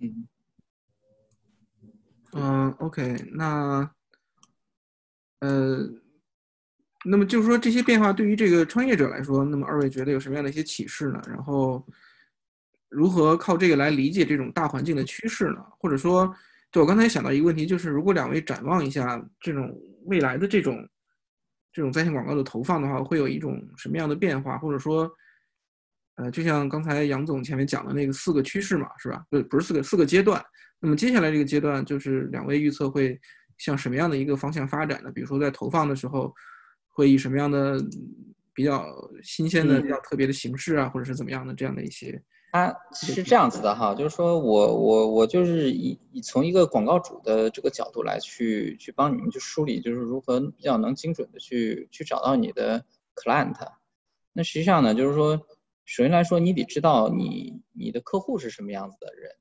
嗯，嗯，OK，那。呃，那么就是说这些变化对于这个创业者来说，那么二位觉得有什么样的一些启示呢？然后如何靠这个来理解这种大环境的趋势呢？或者说，就我刚才想到一个问题，就是如果两位展望一下这种未来的这种这种在线广告的投放的话，会有一种什么样的变化？或者说，呃，就像刚才杨总前面讲的那个四个趋势嘛，是吧？不，不是四个四个阶段。那么接下来这个阶段，就是两位预测会。向什么样的一个方向发展呢？比如说在投放的时候，会以什么样的比较新鲜的、比较特别的形式啊，或者是怎么样的这样的一些？它是这样子的哈，就是说我我我就是以以从一个广告主的这个角度来去去帮你们去梳理，就是如何比较能精准的去去找到你的 client。那实际上呢，就是说，首先来说，你得知道你你的客户是什么样子的人。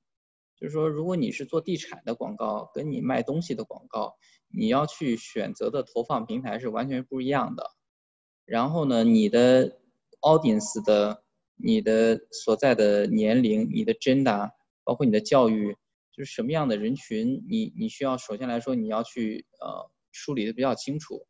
就是说，如果你是做地产的广告，跟你卖东西的广告，你要去选择的投放平台是完全不一样的。然后呢，你的 audience 的、你的所在的年龄、你的 gender，包括你的教育，就是什么样的人群，你你需要首先来说你要去呃梳理的比较清楚。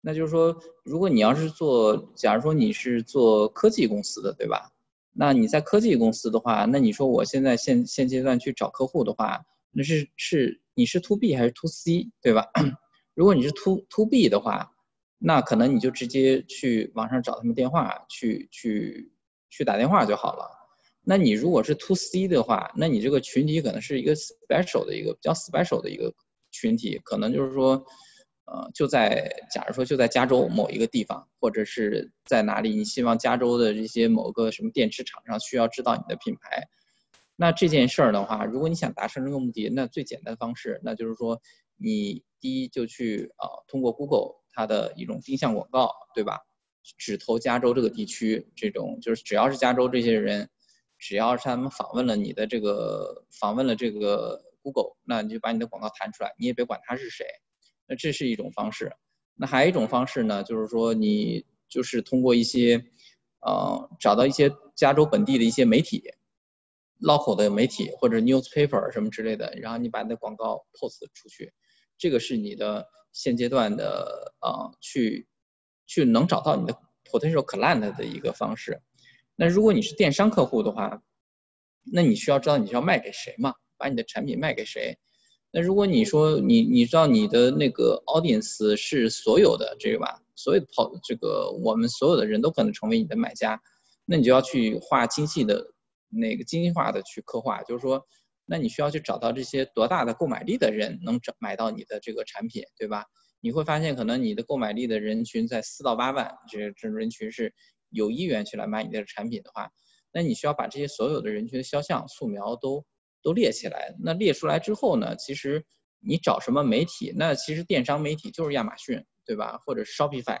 那就是说，如果你要是做，假如说你是做科技公司的，对吧？那你在科技公司的话，那你说我现在现现阶段去找客户的话，那是是你是 to B 还是 to C，对吧？如果你是 to to B 的话，那可能你就直接去网上找他们电话，去去去打电话就好了。那你如果是 to C 的话，那你这个群体可能是一个 special 的一个比较 special 的一个群体，可能就是说，呃，就在假如说就在加州某一个地方，或者是在哪里，你希望加州的这些某个什么电池厂商需要知道你的品牌，那这件事儿的话，如果你想达成这个目的，那最简单的方式，那就是说你第一就去啊，通过 Google 它的一种定向广告，对吧？只投加州这个地区，这种就是只要是加州这些人，只要是他们访问了你的这个访问了这个 Google，那你就把你的广告弹出来，你也别管他是谁。那这是一种方式。那还有一种方式呢，就是说你就是通过一些呃找到一些加州本地的一些媒体，local 的媒体或者 newspaper 什么之类的，然后你把你的广告 post 出去，这个是你的现阶段的呃去。去能找到你的 potential client 的一个方式。那如果你是电商客户的话，那你需要知道你是要卖给谁嘛？把你的产品卖给谁？那如果你说你你知道你的那个 audience 是所有的这个吧，所有的跑这个我们所有的人都可能成为你的买家，那你就要去画精细的那个精细化的去刻画，就是说，那你需要去找到这些多大的购买力的人能找买到你的这个产品，对吧？你会发现，可能你的购买力的人群在四到八万，这这人群是有意愿去来买你的产品的话，那你需要把这些所有的人群的肖像、素描都都列起来。那列出来之后呢，其实你找什么媒体？那其实电商媒体就是亚马逊，对吧？或者是 Shopify，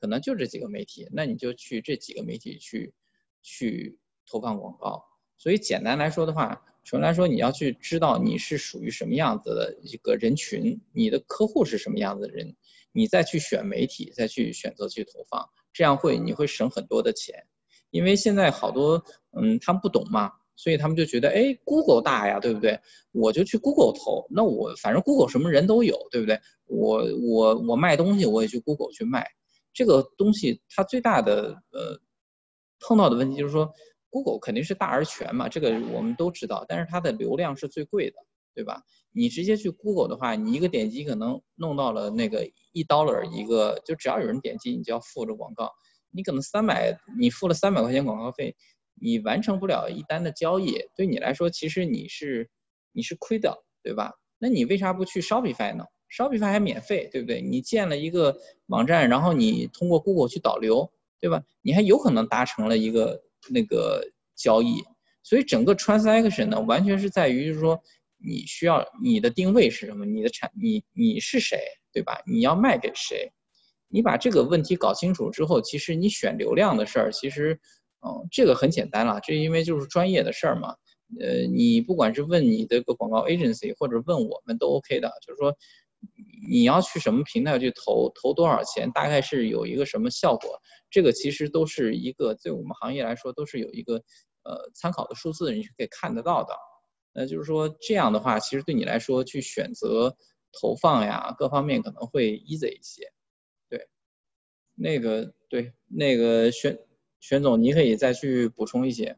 可能就这几个媒体。那你就去这几个媒体去去投放广告。所以简单来说的话。纯来说，你要去知道你是属于什么样子的一个人群，你的客户是什么样子的人，你再去选媒体，再去选择去投放，这样会你会省很多的钱。因为现在好多嗯他们不懂嘛，所以他们就觉得哎 Google 大呀，对不对？我就去 Google 投，那我反正 Google 什么人都有，对不对？我我我卖东西我也去 Google 去卖，这个东西它最大的呃碰到的问题就是说。Google 肯定是大而全嘛，这个我们都知道，但是它的流量是最贵的，对吧？你直接去 Google 的话，你一个点击可能弄到了那个一 dollar 一个，就只要有人点击，你就要付这广告，你可能三百，你付了三百块钱广告费，你完成不了一单的交易，对你来说其实你是你是亏的，对吧？那你为啥不去 Shopify 呢？Shopify 还免费，对不对？你建了一个网站，然后你通过 Google 去导流，对吧？你还有可能达成了一个。那个交易，所以整个 transaction 呢，完全是在于就是说，你需要你的定位是什么，你的产你你是谁，对吧？你要卖给谁？你把这个问题搞清楚之后，其实你选流量的事儿，其实，嗯，这个很简单了，这因为就是专业的事儿嘛。呃，你不管是问你这个广告 agency，或者问我们都 OK 的，就是说。你要去什么平台去投，投多少钱，大概是有一个什么效果？这个其实都是一个，对我们行业来说都是有一个呃参考的数字，你是可以看得到的。那就是说这样的话，其实对你来说去选择投放呀，各方面可能会 easy 一些。对，那个对，那个选玄总，你可以再去补充一些。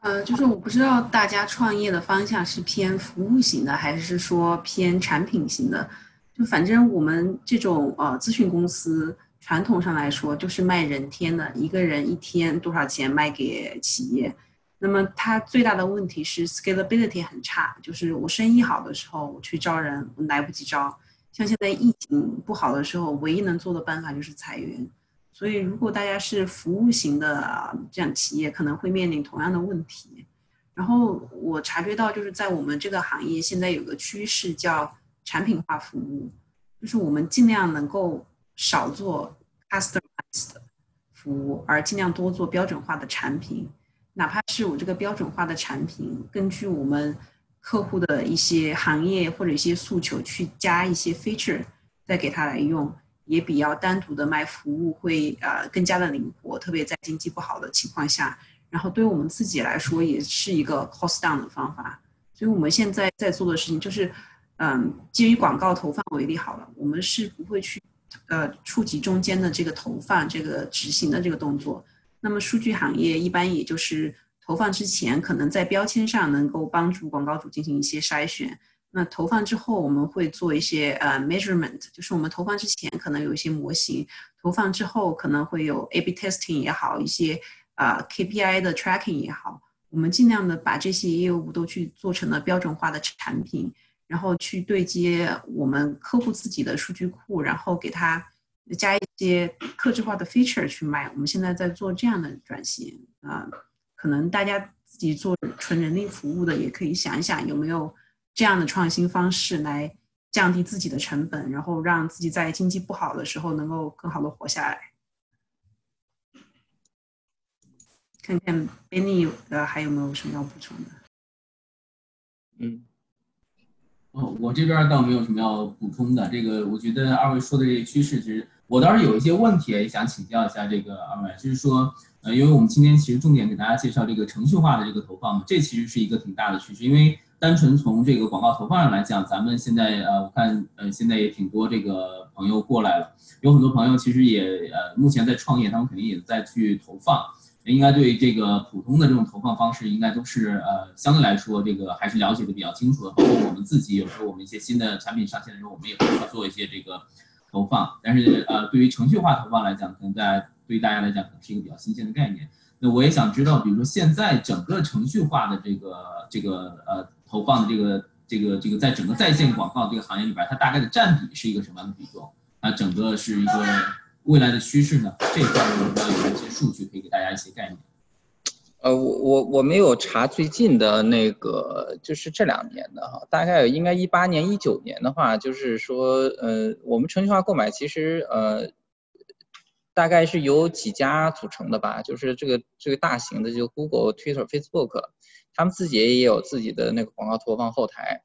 呃，就是我不知道大家创业的方向是偏服务型的，还是说偏产品型的。就反正我们这种呃咨询公司，传统上来说就是卖人天的，一个人一天多少钱卖给企业。那么它最大的问题是 scalability 很差，就是我生意好的时候我去招人，我来不及招。像现在疫情不好的时候，唯一能做的办法就是裁员。所以，如果大家是服务型的这样企业，可能会面临同样的问题。然后我察觉到，就是在我们这个行业，现在有个趋势叫产品化服务，就是我们尽量能够少做 customized 服务，而尽量多做标准化的产品。哪怕是我这个标准化的产品，根据我们客户的一些行业或者一些诉求，去加一些 feature，再给他来用。也比要单独的卖服务会呃更加的灵活，特别在经济不好的情况下，然后对于我们自己来说也是一个 cost down 的方法。所以我们现在在做的事情就是，嗯，基于广告投放为例好了，我们是不会去呃触及中间的这个投放这个执行的这个动作。那么数据行业一般也就是投放之前，可能在标签上能够帮助广告主进行一些筛选。那投放之后，我们会做一些呃 measurement，就是我们投放之前可能有一些模型，投放之后可能会有 A/B testing 也好，一些啊 KPI 的 tracking 也好，我们尽量的把这些业务都去做成了标准化的产品，然后去对接我们客户自己的数据库，然后给他加一些客制化的 feature 去卖。我们现在在做这样的转型啊，可能大家自己做纯人力服务的也可以想一想有没有这样的创新方式来降低自己的成本，然后让自己在经济不好的时候能够更好的活下来。看看 Benny 的还有没有什么要补充的？嗯。哦，我这边倒没有什么要补充的。这个，我觉得二位说的这个趋势，其实我倒是有一些问题也想请教一下这个二位，就是说，呃，因为我们今天其实重点给大家介绍这个程序化的这个投放嘛，这其实是一个挺大的趋势。因为单纯从这个广告投放上来讲，咱们现在呃，我看呃，现在也挺多这个朋友过来了，有很多朋友其实也呃，目前在创业，他们肯定也在去投放。应该对这个普通的这种投放方式，应该都是呃相对来说这个还是了解的比较清楚的。包括我们自己有时候我们一些新的产品上线的时候，我们也会去做一些这个投放。但是呃对于程序化投放来讲，可能大家对于大家来讲可能是一个比较新鲜的概念。那我也想知道，比如说现在整个程序化的这个这个呃投放的这个这个这个在整个在线广告这个行业里边，它大概的占比是一个什么样的比重？啊，整个是一个。未来的趋势呢？这块我们有一些数据，可以给大家一些概念。呃，我我我没有查最近的那个，就是这两年的哈，大概应该一八年、一九年的话，就是说，呃，我们程序化购买其实呃，大概是由几家组成的吧，就是这个这个大型的就 Google、Twitter、Facebook，他们自己也有自己的那个广告投放后台。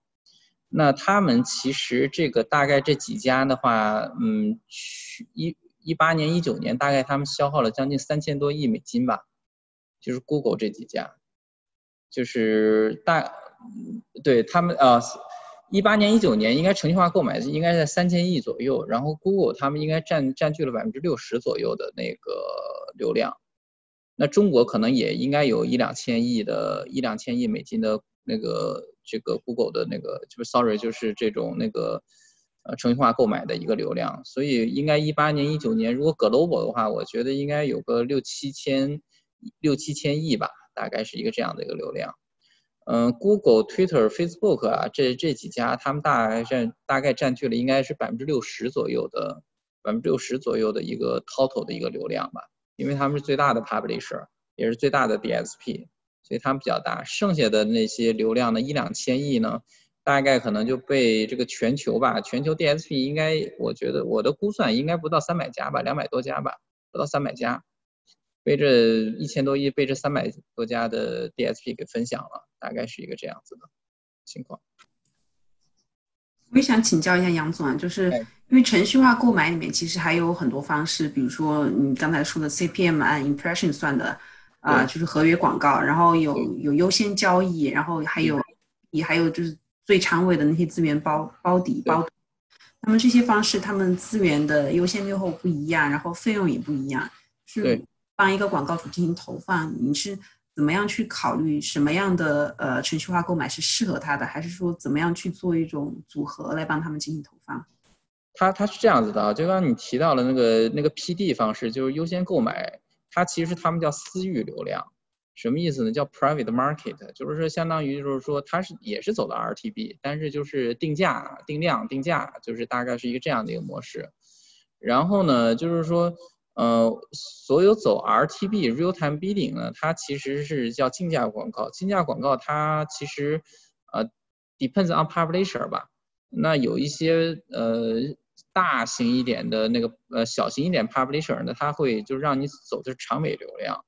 那他们其实这个大概这几家的话，嗯，去一。一八年、一九年，大概他们消耗了将近三千多亿美金吧，就是 Google 这几家，就是大，对他们呃，一八年、一九年应该程序化购买应该在三千亿左右，然后 Google 他们应该占占据了百分之六十左右的那个流量，那中国可能也应该有一两千亿的一两千亿美金的那个这个 Google 的那个，就是 Sorry，就是这种那个。呃，程序化购买的一个流量，所以应该一八年、一九年，如果 global 的话，我觉得应该有个六七千、六七千亿吧，大概是一个这样的一个流量。嗯，Google、Twitter、Facebook 啊，这这几家，他们大概占大概占据了应该是百分之六十左右的，百分之六十左右的一个 total 的一个流量吧，因为他们是最大的 publisher，也是最大的 DSP，所以他们比较大。剩下的那些流量呢，一两千亿呢？大概可能就被这个全球吧，全球 DSP 应该，我觉得我的估算应该不到三百家吧，两百多家吧，不到三百家，被这一千多亿被这三百多家的 DSP 给分享了，大概是一个这样子的情况。我也想请教一下杨总啊，就是因为程序化购买里面其实还有很多方式，比如说你刚才说的 CPM 按 impression 算的，啊，就是合约广告，然后有有优先交易，然后还有也还有就是。最长尾的那些资源包包底包，那么这些方式，他们资源的优先优后不一样，然后费用也不一样。是帮一个广告主进行投放，你是怎么样去考虑什么样的呃程序化购买是适合他的，还是说怎么样去做一种组合来帮他们进行投放？他他是这样子的啊，就刚刚你提到了那个那个 PD 方式，就是优先购买，它其实他们叫私域流量。什么意思呢？叫 private market，就是说相当于就是说它是也是走的 RTB，但是就是定价、定量、定价，就是大概是一个这样的一个模式。然后呢，就是说，呃，所有走 RTB real time bidding 呢，它其实是叫竞价广告。竞价广告它其实呃 depends on publisher 吧。那有一些呃大型一点的那个呃小型一点 publisher 呢，它会就让你走的是长尾流量。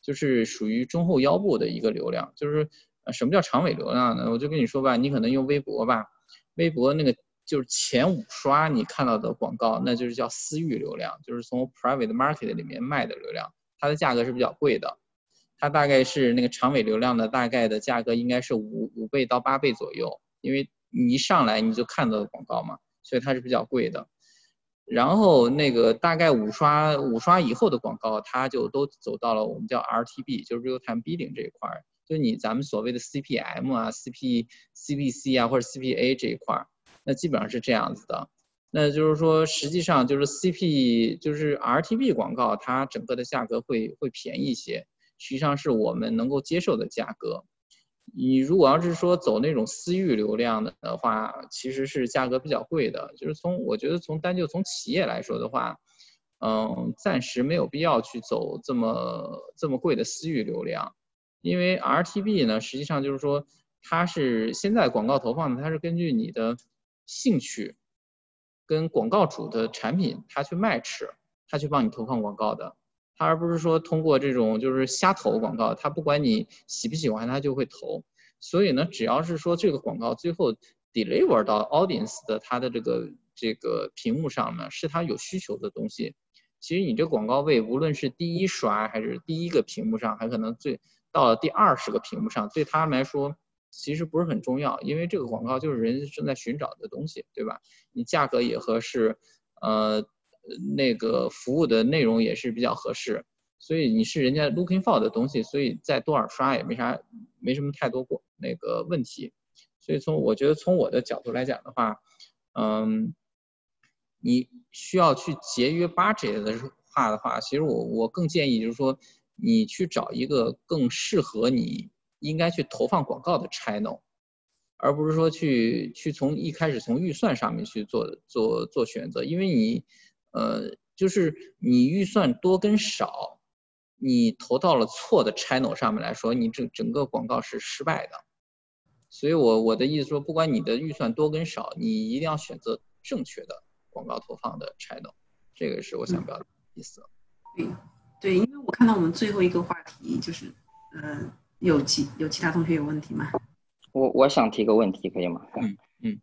就是属于中后腰部的一个流量，就是呃，什么叫长尾流量呢？我就跟你说吧，你可能用微博吧，微博那个就是前五刷你看到的广告，那就是叫私域流量，就是从 private market 里面卖的流量，它的价格是比较贵的，它大概是那个长尾流量的大概的价格应该是五五倍到八倍左右，因为你一上来你就看到的广告嘛，所以它是比较贵的。然后那个大概五刷五刷以后的广告，它就都走到了我们叫 RTB，就是 real time bidding 这一块儿，就你咱们所谓的 CPM 啊、CP、CPC 啊或者 CPA 这一块儿，那基本上是这样子的。那就是说，实际上就是 CP 就是 RTB 广告，它整个的价格会会便宜一些，实际上是我们能够接受的价格。你如果要是说走那种私域流量的的话，其实是价格比较贵的。就是从我觉得从单就从企业来说的话，嗯，暂时没有必要去走这么这么贵的私域流量，因为 RTB 呢，实际上就是说它是现在广告投放呢，它是根据你的兴趣跟广告主的产品，他去 match，它去帮你投放广告的。他而不是说通过这种就是瞎投广告，他不管你喜不喜欢，他就会投。所以呢，只要是说这个广告最后 deliver 到 audience 的他的这个这个屏幕上呢，是他有需求的东西。其实你这广告位，无论是第一刷还是第一个屏幕上，还可能最到了第二十个屏幕上，对他来说其实不是很重要，因为这个广告就是人正在寻找的东西，对吧？你价格也合适，呃。那个服务的内容也是比较合适，所以你是人家 looking for 的东西，所以在多少刷也没啥，没什么太多过那个问题。所以从我觉得从我的角度来讲的话，嗯，你需要去节约 budget 的话的话，其实我我更建议就是说，你去找一个更适合你应该去投放广告的 channel，而不是说去去从一开始从预算上面去做做做选择，因为你。呃，就是你预算多跟少，你投到了错的 channel 上面来说，你整整个广告是失败的。所以，我我的意思说，不管你的预算多跟少，你一定要选择正确的广告投放的 channel。这个是我想表达的意思。对，对，因为我看到我们最后一个话题就是，呃，有其有其他同学有问题吗？我我想提个问题，可以吗？嗯嗯。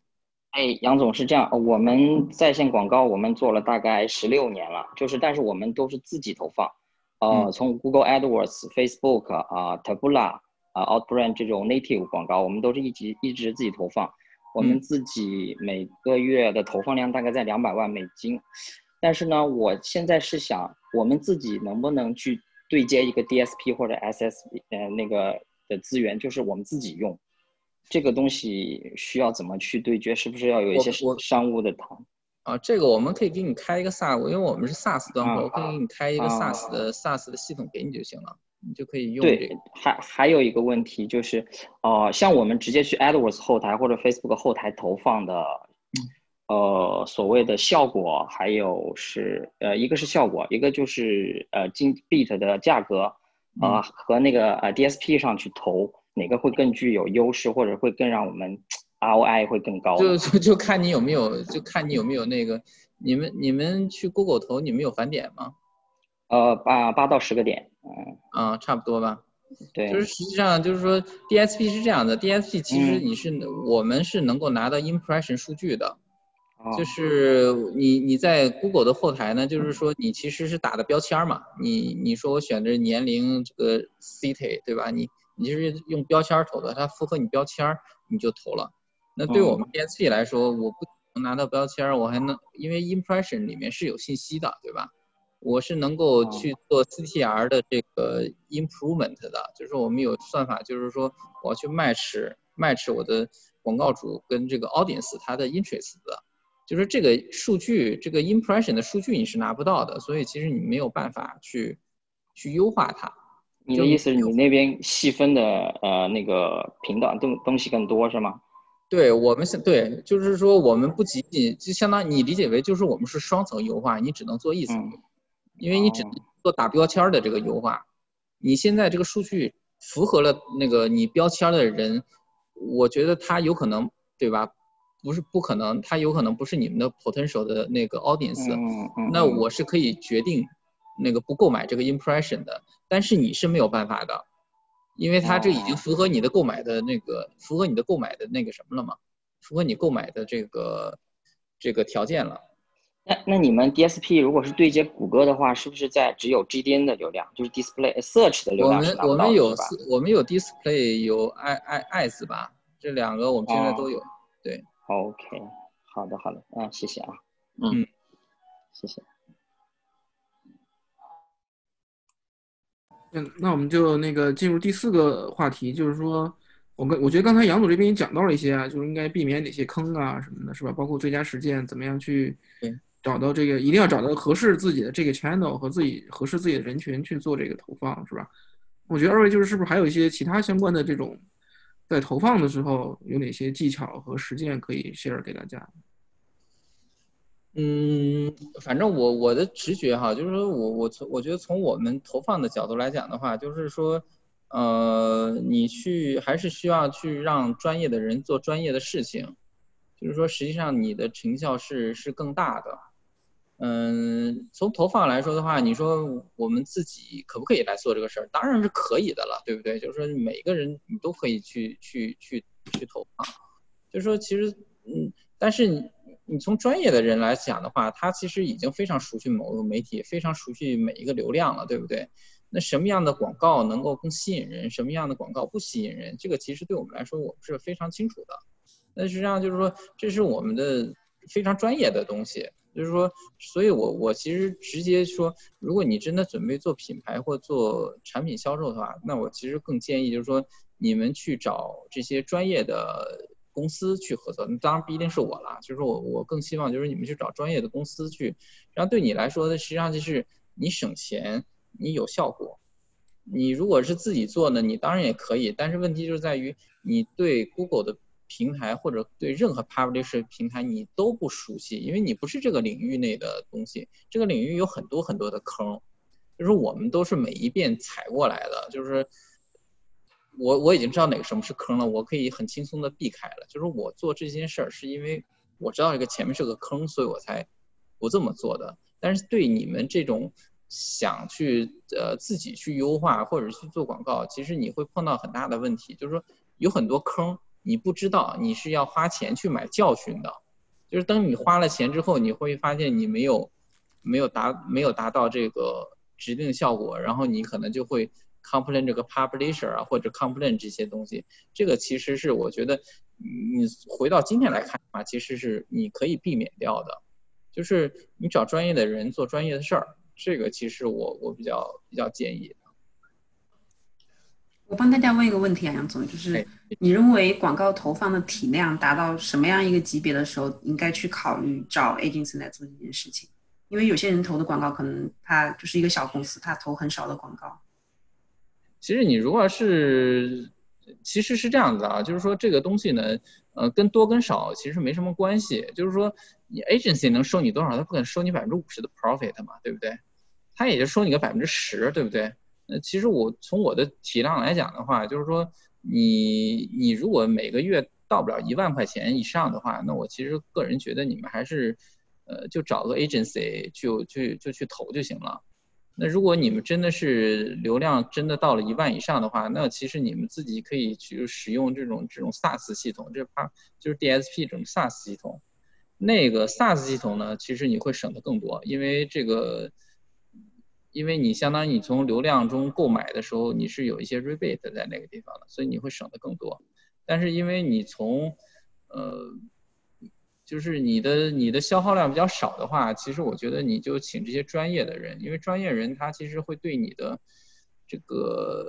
哎，杨总是这样，我们在线广告我们做了大概十六年了，就是但是我们都是自己投放，呃，从 Google AdWords、Facebook 啊、Taboola 啊、Outbrain 这种 native 广告，我们都是一直一直自己投放，我们自己每个月的投放量大概在两百万美金，但是呢，我现在是想，我们自己能不能去对接一个 DSP 或者 SSP 呃那个的资源，就是我们自己用。这个东西需要怎么去对接？是不是要有一些商务的谈？啊，这个我们可以给你开一个 SaaS，因为我们是 SaaS 端口，我可以给你开一个 SaaS 的 SaaS 的系统给你就行了，你就可以用。对，还还有一个问题就是，呃，像我们直接去 AdWords 后台或者 Facebook 后台投放的，呃，所谓的效果，还有是呃，一个是效果，一个就是呃，金 Beat 的价格，啊，和那个呃 DSP 上去投。哪个会更具有优势，或者会更让我们 ROI 会更高？就就就看你有没有，就看你有没有那个，你们你们去 Google 投，你们有返点吗？呃，八八到十个点，嗯，啊，差不多吧。对，就是实际上就是说 DSP 是这样的，DSP 其实你是我们是能够拿到 impression 数据的，就是你你在 Google 的后台呢，就是说你其实是打的标签嘛，你你说我选的年龄这个 city 对吧？你你就是用标签投的，它符合你标签你就投了。那对我们 DSP 来说，我不能拿到标签我还能因为 impression 里面是有信息的，对吧？我是能够去做 CTR 的这个 improvement 的，就是我们有算法，就是说我要去 match match 我的广告主跟这个 audience 它的 interest 的，就是这个数据这个 impression 的数据你是拿不到的，所以其实你没有办法去去优化它。你的意思是你那边细分的呃那个频道东东西更多是吗？对我们是对，就是说我们不仅仅就相当于你理解为就是我们是双层优化，你只能做一层，因为你只做打标签的这个优化。你现在这个数据符合了那个你标签的人，我觉得他有可能对吧？不是不可能，他有可能不是你们的 potential 的那个 audience，那我是可以决定。那个不购买这个 impression 的，但是你是没有办法的，因为它这已经符合你的购买的那个，符合你的购买的那个什么了嘛？符合你购买的这个这个条件了。那那你们 DSP 如果是对接谷歌的话，是不是在只有 GDN 的流量，就是 display search 的流量我们我们有我们有 display 有 i i eyes 吧？这两个我们现在都有。对。OK，好的好的，啊，谢谢啊。嗯，谢谢。嗯，那我们就那个进入第四个话题，就是说，我跟我觉得刚才杨总这边也讲到了一些啊，就是应该避免哪些坑啊什么的，是吧？包括最佳实践，怎么样去找到这个，一定要找到合适自己的这个 channel 和自己合适自己的人群去做这个投放，是吧？我觉得二位就是是不是还有一些其他相关的这种在投放的时候有哪些技巧和实践可以 share 给大家？嗯，反正我我的直觉哈，就是说我我从我觉得从我们投放的角度来讲的话，就是说，呃，你去还是需要去让专业的人做专业的事情，就是说实际上你的成效是是更大的。嗯，从投放来说的话，你说我们自己可不可以来做这个事儿？当然是可以的了，对不对？就是说每个人你都可以去去去去投放，就是说其实嗯，但是你你从专业的人来讲的话，他其实已经非常熟悉某个媒体，非常熟悉每一个流量了，对不对？那什么样的广告能够更吸引人，什么样的广告不吸引人，这个其实对我们来说我们是非常清楚的。那实际上就是说，这是我们的非常专业的东西。就是说，所以我我其实直接说，如果你真的准备做品牌或做产品销售的话，那我其实更建议就是说，你们去找这些专业的公司去合作。当然不一定是我了，就是我我更希望就是你们去找专业的公司去，然后对你来说呢，实际上就是你省钱，你有效果。你如果是自己做呢，你当然也可以，但是问题就在于你对 Google 的。平台或者对任何 publish 平台你都不熟悉，因为你不是这个领域内的东西。这个领域有很多很多的坑，就是我们都是每一遍踩过来的。就是我我已经知道哪个什么是坑了，我可以很轻松的避开了。就是我做这件事儿是因为我知道这个前面是个坑，所以我才不这么做的。但是对你们这种想去呃自己去优化或者去做广告，其实你会碰到很大的问题，就是说有很多坑。你不知道你是要花钱去买教训的，就是等你花了钱之后，你会发现你没有，没有达没有达到这个指定效果，然后你可能就会 complain 这个 publisher 啊，或者 complain 这些东西。这个其实是我觉得，你回到今天来看的话，其实是你可以避免掉的，就是你找专业的人做专业的事儿，这个其实我我比较比较建议。我帮大家问一个问题啊，杨总，就是你认为广告投放的体量达到什么样一个级别的时候，应该去考虑找 agency 来做这件事情？因为有些人投的广告可能他就是一个小公司，他投很少的广告。其实你如果是，其实是这样子啊，就是说这个东西呢，呃，跟多跟少其实没什么关系。就是说你 agency 能收你多少，他不可能收你百分之五十的 profit 嘛，对不对？他也就收你个百分之十，对不对？那其实我从我的体量来讲的话，就是说你你如果每个月到不了一万块钱以上的话，那我其实个人觉得你们还是，呃，就找个 agency 就就就去投就行了。那如果你们真的是流量真的到了一万以上的话，那其实你们自己可以去使用这种这种 SaaS 系统，这怕就是 DSP 这种 SaaS 系统。那个 SaaS 系统呢，其实你会省的更多，因为这个。因为你相当于你从流量中购买的时候，你是有一些 rebate 在那个地方的，所以你会省的更多。但是因为你从，呃，就是你的你的消耗量比较少的话，其实我觉得你就请这些专业的人，因为专业人他其实会对你的这个，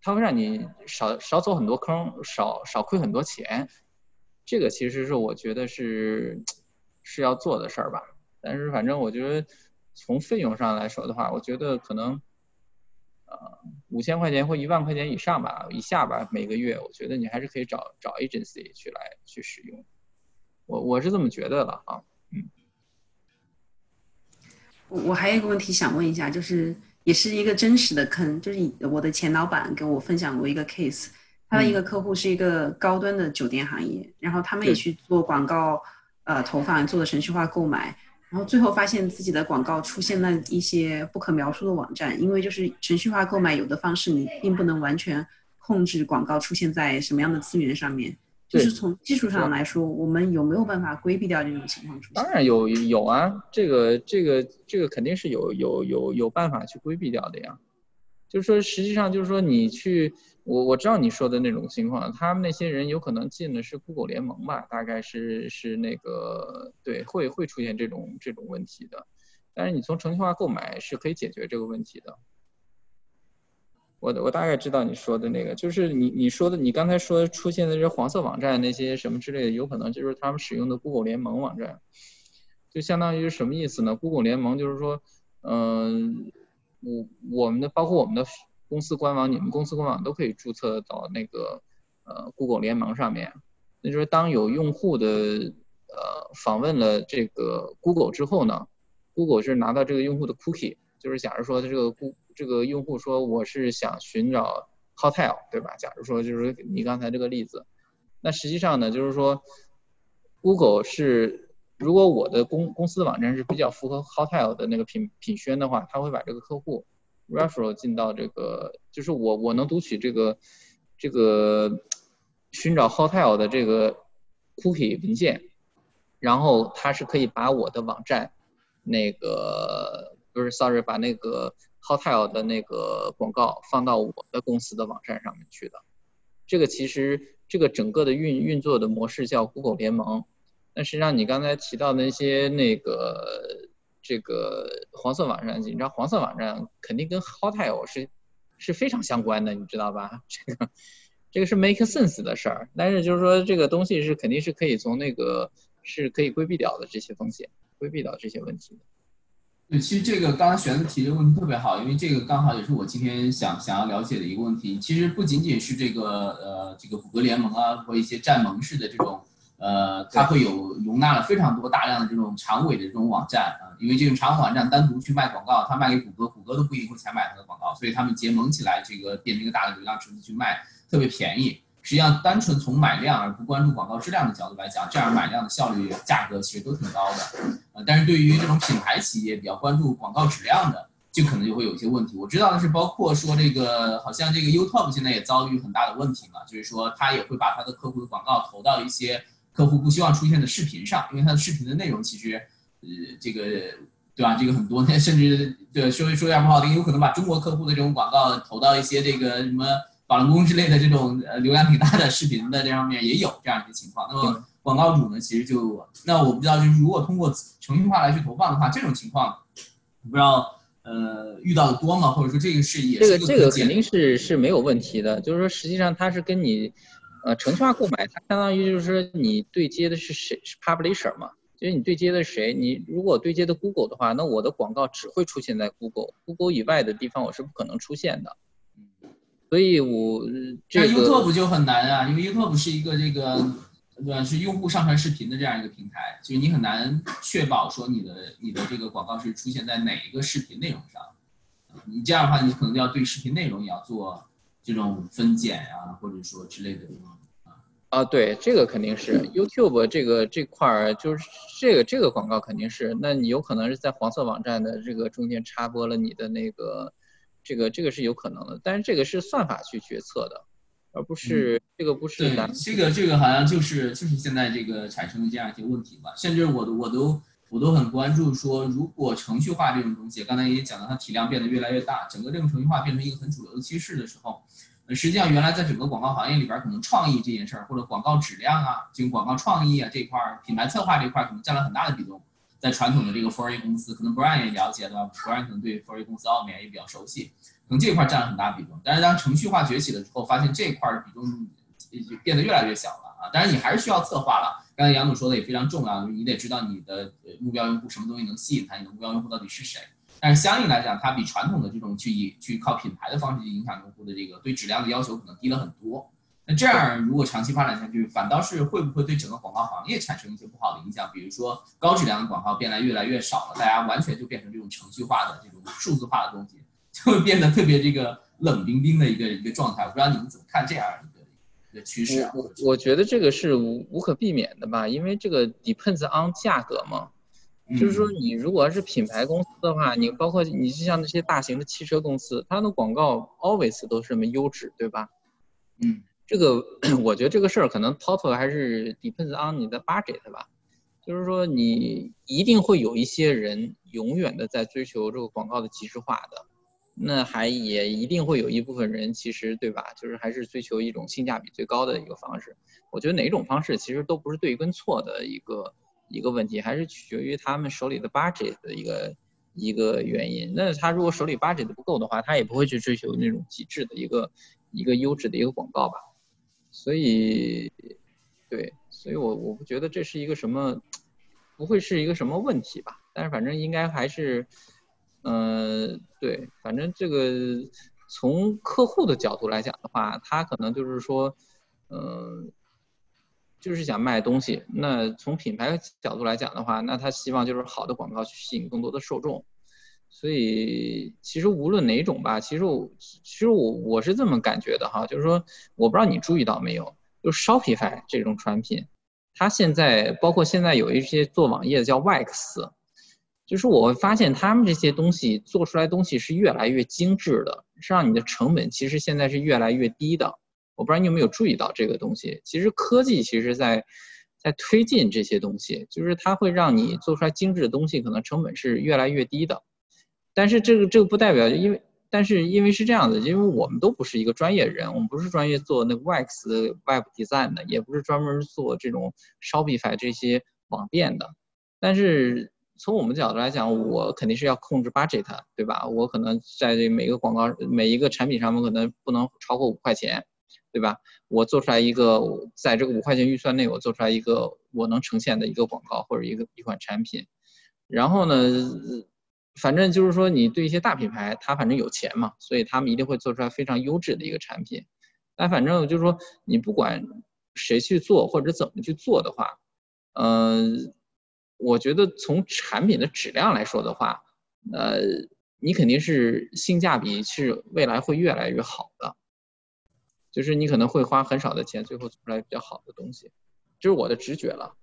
他会让你少少走很多坑，少少亏很多钱。这个其实是我觉得是是要做的事儿吧。但是反正我觉得。从费用上来说的话，我觉得可能，呃，五千块钱或一万块钱以上吧，以下吧，每个月，我觉得你还是可以找找 agency 去来去使用，我我是这么觉得的啊，嗯。我我还有一个问题想问一下，就是也是一个真实的坑，就是我的前老板跟我分享过一个 case，他的一个客户是一个高端的酒店行业，然后他们也去做广告，呃，投放做的程序化购买。然后最后发现自己的广告出现了一些不可描述的网站，因为就是程序化购买有的方式你并不能完全控制广告出现在什么样的资源上面，就是从技术上来说，我们有没有办法规避掉这种情况出现？当然有有啊，这个这个这个肯定是有有有有办法去规避掉的呀，就是说实际上就是说你去。我我知道你说的那种情况，他们那些人有可能进的是 Google 联盟吧，大概是是那个对，会会出现这种这种问题的。但是你从程序化购买是可以解决这个问题的。我我大概知道你说的那个，就是你你说的，你刚才说出现的这黄色网站那些什么之类的，有可能就是他们使用的 Google 联盟网站，就相当于什么意思呢？Google 联盟就是说，嗯，我我们的包括我们的。公司官网，你们公司官网都可以注册到那个，呃 Google 联盟上面，那就是当有用户的呃访问了这个 Google 之后呢，Google 是拿到这个用户的 cookie，就是假如说这个顾这个用户说我是想寻找 hotel，对吧？假如说就是你刚才这个例子，那实际上呢就是说 Google 是。如果我的公公司的网站是比较符合 hotel 的那个品品宣的话，他会把这个客户 referral 进到这个，就是我我能读取这个这个寻找 hotel 的这个 cookie 文件，然后它是可以把我的网站那个不是 sorry 把那个 hotel 的那个广告放到我的公司的网站上面去的。这个其实这个整个的运运作的模式叫 Google 联盟。那实际上，你刚才提到那些那个这个黄色网站，你知道黄色网站肯定跟 hotel 是是非常相关的，你知道吧？这个这个是 make sense 的事儿，但是就是说这个东西是肯定是可以从那个是可以规避掉的这些风险，规避掉这些问题的。对，其实这个刚才玄子提的问题特别好，因为这个刚好也是我今天想想要了解的一个问题。其实不仅仅是这个呃这个谷歌联盟啊，或一些战盟式的这种。呃，它会有容纳了非常多大量的这种长尾的这种网站啊，因为这种长尾网站单独去卖广告，它卖给谷歌，谷歌都不一定会采买它的广告，所以他们结盟起来，这个变成一个大的流量池子去卖，特别便宜。实际上，单纯从买量而不关注广告质量的角度来讲，这样买量的效率、价格其实都挺高的。呃，但是对于这种品牌企业比较关注广告质量的，就可能就会有一些问题。我知道的是，包括说这个，好像这个 YouTube 现在也遭遇很大的问题嘛，就是说他也会把他的客户的广告投到一些。客户不希望出现的视频上，因为它的视频的内容其实，呃，这个对吧？这个很多，甚至对说说一下不好听，有可能把中国客户的这种广告投到一些这个什么法轮功之类的这种呃流量挺大的视频的这上面也有这样一个情况。那么广告主呢，其实就那我不知道，就是如果通过程序化来去投放的话，这种情况不知道呃遇到的多吗？或者说这个事也这个这个肯定是是没有问题的，就是说实际上它是跟你。呃，程序化购买它相当于就是说你对接的是谁是 publisher 嘛？就是你对接的谁？你如果对接的 Google 的话，那我的广告只会出现在 Google，Google 以外的地方我是不可能出现的。所以我这个 YouTube 就很难啊，因为 YouTube 是一个这个对吧？是用户上传视频的这样一个平台，就是你很难确保说你的你的这个广告是出现在哪一个视频内容上。你这样的话，你可能要对视频内容也要做。这种分拣呀，或者说之类的啊啊，对，这个肯定是 YouTube 这个这块儿，就是这个这个广告肯定是，那你有可能是在黄色网站的这个中间插播了你的那个，这个这个是有可能的，但是这个是算法去决策的，而不是这个不是对，这个这个好像就是就是现在这个产生的这样一些问题吧，甚至我都我都。我都很关注，说如果程序化这种东西，刚才也讲到它体量变得越来越大，整个这种程序化变成一个很主流的趋势的时候，实际上原来在整个广告行业里边，可能创意这件事儿或者广告质量啊，这个广告创意啊这块儿，品牌策划这块儿可能占了很大的比重，在传统的这个 f o r A 公司，可能 Brian 也了解的？Brian 可能对 f o r A 公司奥美也比较熟悉，可能这块占了很大比重。但是当程序化崛起了之后，发现这块儿比重变得越来越小了啊！当然你还是需要策划了。刚才杨总说的也非常重要，就是你得知道你的目标用户什么东西能吸引他，你的目标用户到底是谁。但是相应来讲，它比传统的这种去以去靠品牌的方式去影响用户的这个对质量的要求可能低了很多。那这样如果长期发展下去，反倒是会不会对整个广告行业产生一些不好的影响？比如说高质量的广告变得越来越少了，大家完全就变成这种程序化的这种数字化的东西，就会变得特别这个冷冰冰的一个一个状态。我不知道你们怎么看这样？的趋势，我我觉得这个是无无可避免的吧，因为这个 depends on 价格嘛，就是说你如果要是品牌公司的话，你包括你就像那些大型的汽车公司，它的广告 always 都是什么优质，对吧？嗯，这个 我觉得这个事儿可能 total 还是 depends on 你的 budget 吧，就是说你一定会有一些人永远的在追求这个广告的极致化的。那还也一定会有一部分人，其实对吧？就是还是追求一种性价比最高的一个方式。我觉得哪种方式其实都不是对跟错的一个一个问题，还是取决于他们手里的 budget 的一个一个原因。那他如果手里 budget 不够的话，他也不会去追求那种极致的一个一个优质的一个广告吧。所以，对，所以我我不觉得这是一个什么，不会是一个什么问题吧？但是反正应该还是。嗯，对，反正这个从客户的角度来讲的话，他可能就是说，嗯，就是想卖东西。那从品牌角度来讲的话，那他希望就是好的广告去吸引更多的受众。所以其实无论哪种吧，其实我其实我我是这么感觉的哈，就是说我不知道你注意到没有，就 Shopify 这种产品，它现在包括现在有一些做网页的叫 Wix，就是我会发现他们这些东西做出来东西是越来越精致的，是让你的成本其实现在是越来越低的。我不知道你有没有注意到这个东西，其实科技其实在在推进这些东西，就是它会让你做出来精致的东西，可能成本是越来越低的。但是这个这个不代表，因为但是因为是这样的，因为我们都不是一个专业人，我们不是专业做那个 Wax Web Design 的，也不是专门做这种 Shopify 这些网店的。但是从我们角度来讲，我肯定是要控制 budget，对吧？我可能在这每个广告每一个产品上面可能不能超过五块钱，对吧？我做出来一个在这个五块钱预算内，我做出来一个我能呈现的一个广告或者一个一款产品，然后呢？反正就是说，你对一些大品牌，他反正有钱嘛，所以他们一定会做出来非常优质的一个产品。但反正就是说，你不管谁去做或者怎么去做的话，嗯，我觉得从产品的质量来说的话，呃，你肯定是性价比是未来会越来越好的，就是你可能会花很少的钱，最后做出来比较好的东西，这是我的直觉了。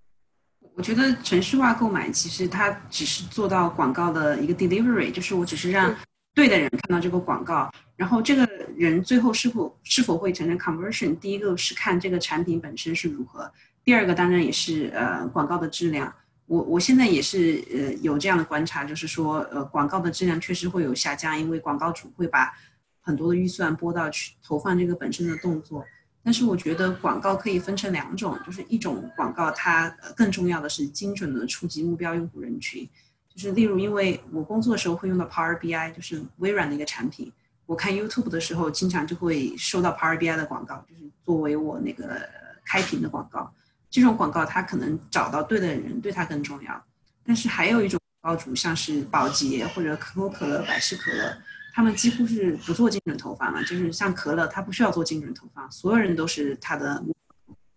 我觉得城市化购买其实它只是做到广告的一个 delivery，就是我只是让对的人看到这个广告，然后这个人最后是否是否会产生 conversion，第一个是看这个产品本身是如何，第二个当然也是呃广告的质量。我我现在也是呃有这样的观察，就是说呃广告的质量确实会有下降，因为广告主会把很多的预算拨到去投放这个本身的动作。但是我觉得广告可以分成两种，就是一种广告，它更重要的是精准的触及目标用户人群。就是例如，因为我工作的时候会用到 Power BI，就是微软的一个产品。我看 YouTube 的时候，经常就会收到 Power BI 的广告，就是作为我那个开屏的广告。这种广告它可能找到对的人，对它更重要。但是还有一种广告主，像是宝洁或者可口可乐、百事可乐。他们几乎是不做精准投放了，就是像可乐，它不需要做精准投放，所有人都是它的。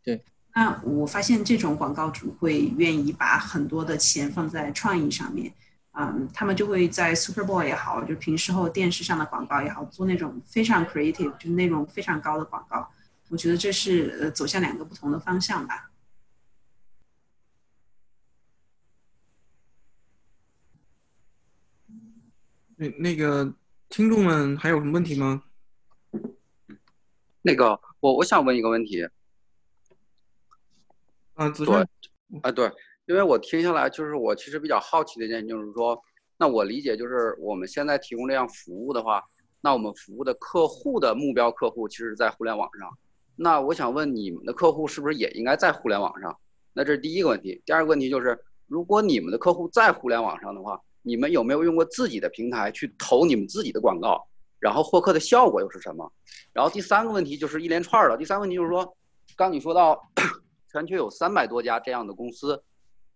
对。那我发现这种广告主会愿意把很多的钱放在创意上面，嗯，他们就会在 Super Bowl 也好，就平时候电视上的广告也好，做那种非常 creative，就是内容非常高的广告。我觉得这是呃走向两个不同的方向吧。那那个。听众们还有什么问题吗？那个，我我想问一个问题。啊，子帅。啊，对，因为我听下来，就是我其实比较好奇的一件，就是说，那我理解就是我们现在提供这样服务的话，那我们服务的客户的目标客户其实，在互联网上。那我想问你们的客户是不是也应该在互联网上？那这是第一个问题。第二个问题就是，如果你们的客户在互联网上的话。你们有没有用过自己的平台去投你们自己的广告，然后获客的效果又是什么？然后第三个问题就是一连串的。第三个问题就是说，刚你说到 全球有三百多家这样的公司，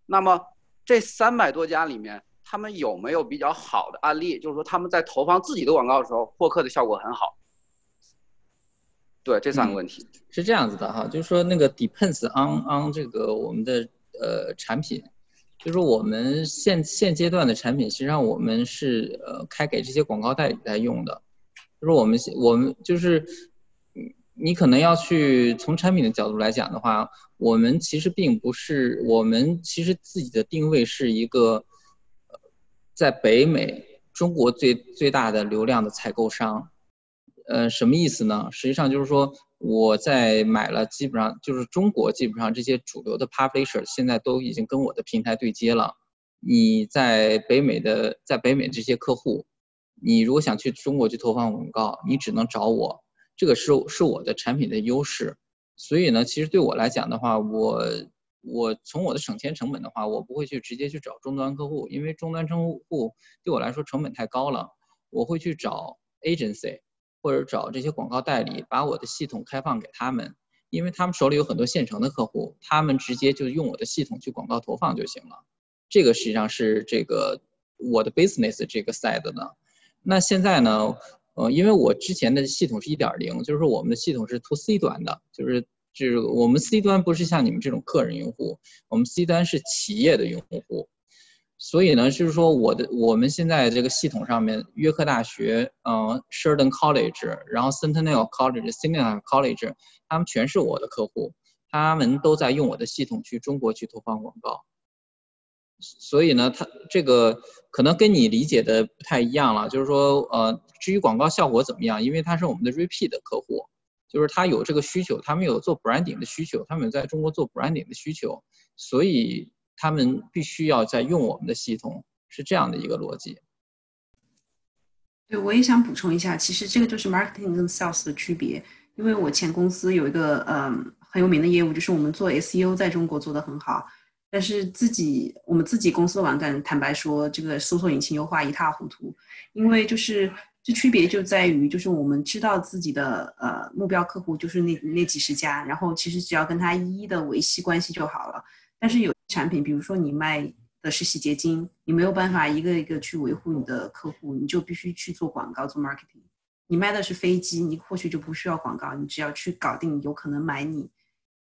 那么这三百多家里面，他们有没有比较好的案例？就是说他们在投放自己的广告的时候，获客的效果很好。对，这三个问题是这样子的哈，就是说那个 depends on on 这个我们的呃产品。就是我们现现阶段的产品，实际上我们是呃开给这些广告代理来用的。就是我们我们就是，你可能要去从产品的角度来讲的话，我们其实并不是我们其实自己的定位是一个，在北美中国最最大的流量的采购商。呃，什么意思呢？实际上就是说。我在买了，基本上就是中国基本上这些主流的 publisher 现在都已经跟我的平台对接了。你在北美的，在北美这些客户，你如果想去中国去投放广告，你只能找我，这个是是我的产品的优势。所以呢，其实对我来讲的话，我我从我的省钱成本的话，我不会去直接去找终端客户，因为终端客户对我来说成本太高了，我会去找 agency。或者找这些广告代理，把我的系统开放给他们，因为他们手里有很多现成的客户，他们直接就用我的系统去广告投放就行了。这个实际上是这个我的 business 这个 side 呢。那现在呢，呃，因为我之前的系统是一点零，就是说我们的系统是 to C 端的，就是就是我们 C 端不是像你们这种个人用户，我们 C 端是企业的用户。所以呢，就是说我的我们现在这个系统上面，约克大学、嗯，Sheridan College，然后 Centennial College、c e n t e n n a l College，他们全是我的客户，他们都在用我的系统去中国去投放广告。所以呢，他这个可能跟你理解的不太一样了，就是说，呃，至于广告效果怎么样，因为他是我们的 repeat 的客户，就是他有这个需求，他们有做 branding 的需求，他们有在中国做 branding 的需求，所以。他们必须要在用我们的系统，是这样的一个逻辑。对，我也想补充一下，其实这个就是 marketing 跟 sales 的区别。因为我前公司有一个嗯很有名的业务，就是我们做 SEO 在中国做的很好，但是自己我们自己公司的网站，坦白说，这个搜索引擎优化一塌糊涂。因为就是这区别就在于，就是我们知道自己的呃目标客户就是那那几十家，然后其实只要跟他一一的维系关系就好了。但是有产品，比如说你卖的是洗洁精，你没有办法一个一个去维护你的客户，你就必须去做广告做 marketing。你卖的是飞机，你或许就不需要广告，你只要去搞定有可能买你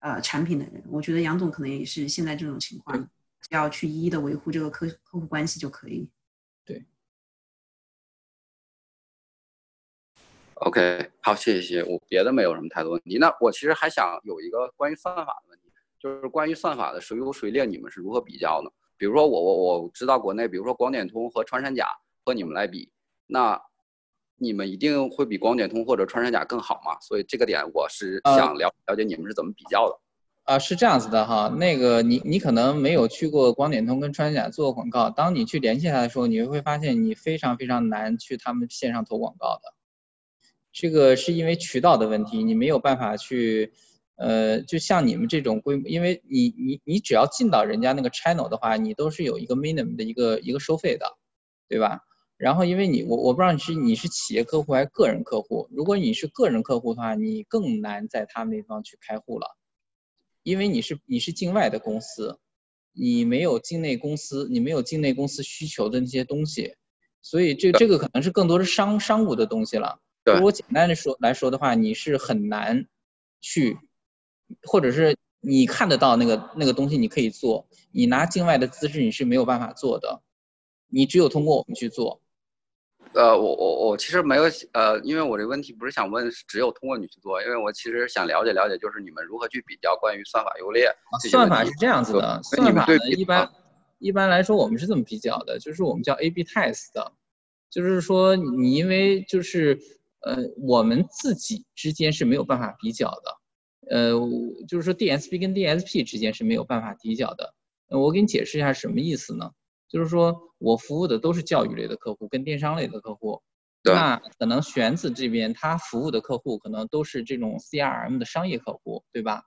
呃产品的人。我觉得杨总可能也是现在这种情况，只要去一一的维护这个客客户关系就可以。对。OK，好，谢谢谢谢，我别的没有什么太多问题。那我其实还想有一个关于算法的问题。就是关于算法的谁优谁劣，你们是如何比较呢？比如说我我我知道国内，比如说广点通和穿山甲和你们来比，那你们一定会比广点通或者穿山甲更好嘛？所以这个点我是想了了解你们是怎么比较的。啊，是这样子的哈，那个你你可能没有去过广点通跟穿山甲做过广告，当你去联系他的时候，你会发现你非常非常难去他们线上投广告的，这个是因为渠道的问题，你没有办法去。呃，就像你们这种规模，因为你你你只要进到人家那个 channel 的话，你都是有一个 minimum 的一个一个收费的，对吧？然后因为你我我不知道你是你是企业客户还是个人客户，如果你是个人客户的话，你更难在他们那方去开户了，因为你是你是境外的公司，你没有境内公司，你没有境内公司需求的那些东西，所以这这个可能是更多是商商务的东西了。如果简单的说来说的话，你是很难去。或者是你看得到那个那个东西，你可以做。你拿境外的资质，你是没有办法做的。你只有通过我们去做。呃，我我我其实没有呃，因为我这个问题不是想问只有通过你去做，因为我其实想了解了解，就是你们如何去比较关于算法优劣。算法是这样子的，算法呢一般一般来说我们是这么比较的，就是我们叫 A/B test 的，就是说你因为就是呃我们自己之间是没有办法比较的。呃，就是说 DSP 跟 DSP 之间是没有办法比较的。我给你解释一下什么意思呢？就是说我服务的都是教育类的客户跟电商类的客户，那可能玄子这边他服务的客户可能都是这种 CRM 的商业客户，对吧？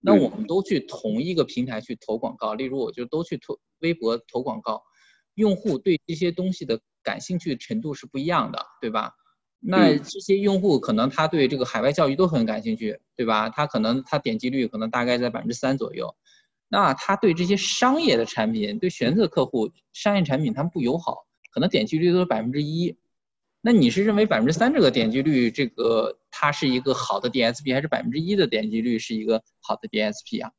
那我们都去同一个平台去投广告，例如我就都去投微博投广告，用户对这些东西的感兴趣程度是不一样的，对吧？那这些用户可能他对这个海外教育都很感兴趣，对吧？他可能他点击率可能大概在百分之三左右。那他对这些商业的产品，对选择客户商业产品他们不友好，可能点击率都是百分之一。那你是认为百分之三这个点击率，这个它是一个好的 DSP，还是百分之一的点击率是一个好的 DSP 啊？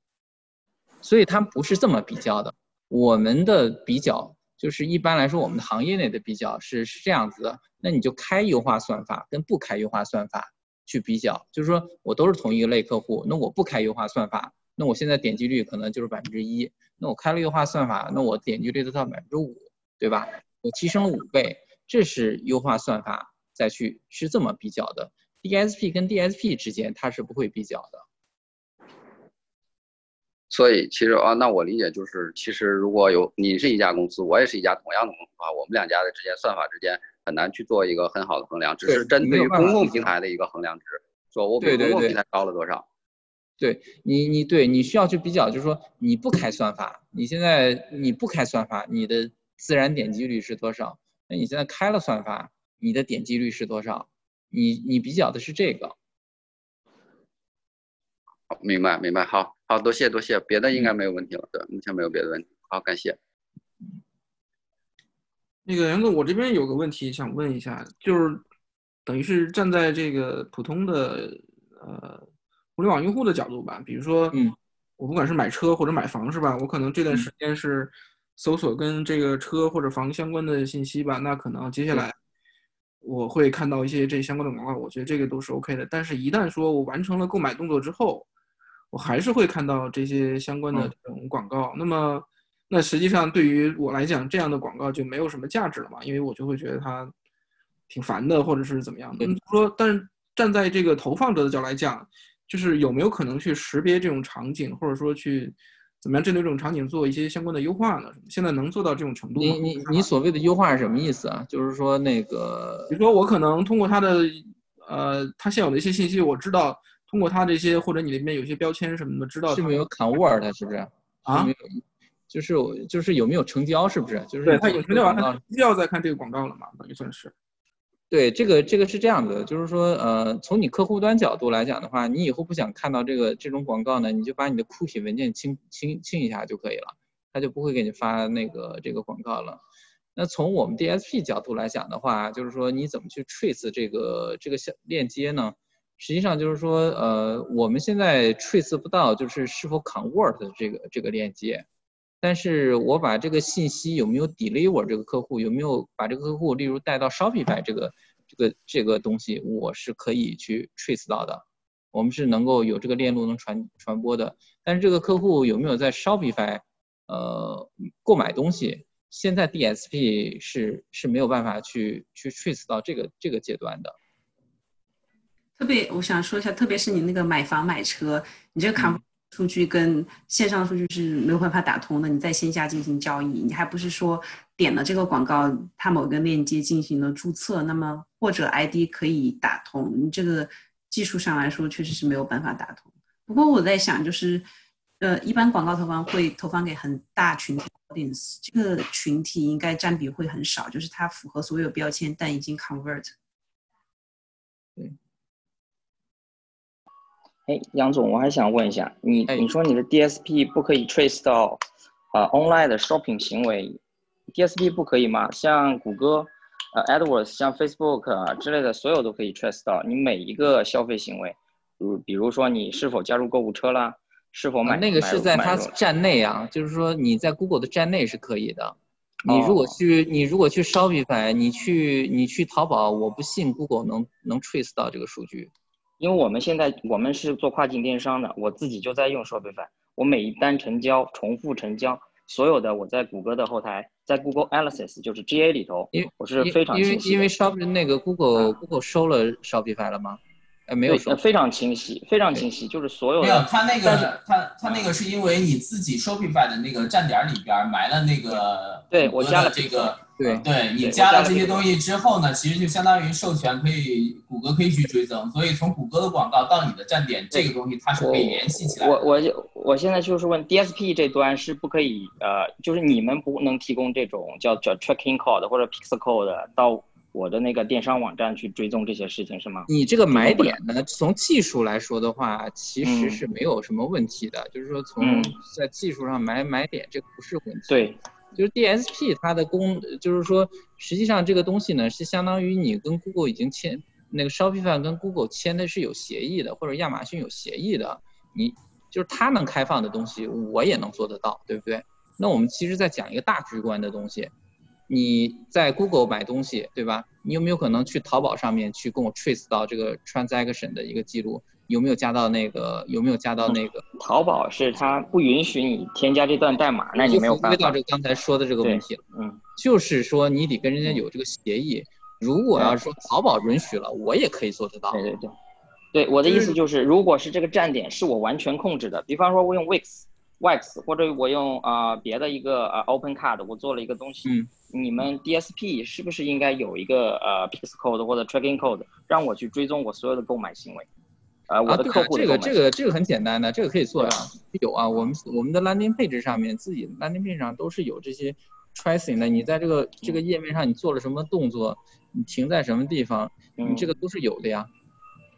所以他们不是这么比较的。我们的比较。就是一般来说，我们的行业内的比较是是这样子的，那你就开优化算法跟不开优化算法去比较，就是说我都是同一类客户，那我不开优化算法，那我现在点击率可能就是百分之一，那我开了优化算法，那我点击率都到百分之五，对吧？我提升了五倍，这是优化算法再去是这么比较的，DSP 跟 DSP 之间它是不会比较的。所以其实啊，那我理解就是，其实如果有你是一家公司，我也是一家同样的公司啊，我们两家的之间算法之间很难去做一个很好的衡量，只是针对于公共平台的一个衡量值，说我比公共平台高了多少。对你，你对你需要去比较，就是说你不开算法，你现在你不开算法，你的自然点击率是多少？那你现在开了算法，你的点击率是多少？你你比较的是这个。明白明白，好好多谢多谢，别的应该没有问题了，对，目前没有别的问题，好，感谢。那个杨总，我这边有个问题想问一下，就是等于是站在这个普通的呃互联网用户的角度吧，比如说，嗯，我不管是买车或者买房是吧？我可能这段时间是搜索跟这个车或者房相关的信息吧，那可能接下来我会看到一些这相关的广告，我觉得这个都是 OK 的。但是，一旦说我完成了购买动作之后，我还是会看到这些相关的这种广告。那么，那实际上对于我来讲，这样的广告就没有什么价值了嘛？因为我就会觉得它挺烦的，或者是怎么样的。说，但是站在这个投放者的角度来讲，就是有没有可能去识别这种场景，或者说去怎么样针对这种场景做一些相关的优化呢？现在能做到这种程度吗？你你你所谓的优化是什么意思啊？就是说那个，比如说我可能通过它的呃，它现有的一些信息，我知道通过它这些或者你那边有些标签什么的，知道是没有 convert 是不是啊？就是就是有没有成交是不是？就是对它有成交完了，需要再看这个广告了嘛？等于算是。对，这个这个是这样的，就是说，呃，从你客户端角度来讲的话，你以后不想看到这个这种广告呢，你就把你的 cookie 文件清清清一下就可以了，他就不会给你发那个这个广告了。那从我们 DSP 角度来讲的话，就是说你怎么去 trace 这个这个小链接呢？实际上就是说，呃，我们现在 trace 不到就是是否 convert 这个这个链接。但是我把这个信息有没有 deliver 这个客户有没有把这个客户例如带到 Shopify 这个这个这个东西，我是可以去 trace 到的。我们是能够有这个链路能传传播的。但是这个客户有没有在 Shopify 呃购买东西，现在 DSP 是是没有办法去去 trace 到这个这个阶段的。特别我想说一下，特别是你那个买房买车，你这个卡。数据跟线上数据是没有办法打通的。你在线下进行交易，你还不是说点了这个广告，它某个链接进行了注册，那么或者 ID 可以打通。你这个技术上来说，确实是没有办法打通。不过我在想，就是呃，一般广告投放会投放给很大群体 audience，这个群体应该占比会很少，就是它符合所有标签，但已经 convert。对。哎，杨总，我还想问一下，你你说你的 DSP 不可以 trace 到，呃，online 的 shopping 行为，DSP 不可以吗？像谷歌，呃，AdWords，像 Facebook 啊之类的，所有都可以 trace 到你每一个消费行为，如比如说你是否加入购物车啦，是否买那个是在它站内啊，就是说你在 Google 的站内是可以的。你如果去你如果去 Shopify，你去你去淘宝，我不信 Google 能能 trace 到这个数据。因为我们现在我们是做跨境电商的，我自己就在用 Shopify，我每一单成交、重复成交，所有的我在谷歌的后台，在 Google Analytics 就是 GA 里头，因我是非常因为因为 Shop 那个 Google Google 收了 Shopify 了吗？呃，没有收，非常清晰，非常清晰，就是所有没有，他那个他他那个是因为你自己 Shopify 的那个站点里边埋了那个，对我加了这个。对，对你加了这些东西之后呢，其实就相当于授权可以，谷歌可以去追踪，所以从谷歌的广告到你的站点，这个东西它是可以联系起来。我我就我现在就是问 DSP 这端是不可以，呃，就是你们不能提供这种叫叫 tracking code 或者 pixel code 到我的那个电商网站去追踪这些事情是吗？你这个买点呢，从技术来说的话，其实是没有什么问题的，就是说从在技术上买买点这个不是问题。对。就是 DSP 它的功，就是说，实际上这个东西呢，是相当于你跟 Google 已经签那个 Shopify 跟 Google 签的是有协议的，或者亚马逊有协议的，你就是它能开放的东西，我也能做得到，对不对？那我们其实在讲一个大局观的东西，你在 Google 买东西，对吧？你有没有可能去淘宝上面去跟我 trace 到这个 transaction 的一个记录？有没有加到那个？有没有加到那个？淘宝是它不允许你添加这段代码，那你没有办法。回到这刚才说的这个问题了，嗯，就是说你得跟人家有这个协议。如果要是说淘宝允许了，我也可以做得到。对对对，对我的意思就是，如果是这个站点是我完全控制的，比方说我用 Wix，Wix 或者我用啊别的一个呃 Open Card，我做了一个东西，嗯，你们 DSP 是不是应该有一个呃 Pix Code 或者 Tracking Code，让我去追踪我所有的购买行为？啊，我的客户这个这个这个很简单的，这个可以做啊，有啊，我们我们的 landing page 上面自己 landing page 上都是有这些 tracing 的，你在这个这个页面上你做了什么动作，你停在什么地方，你这个都是有的呀。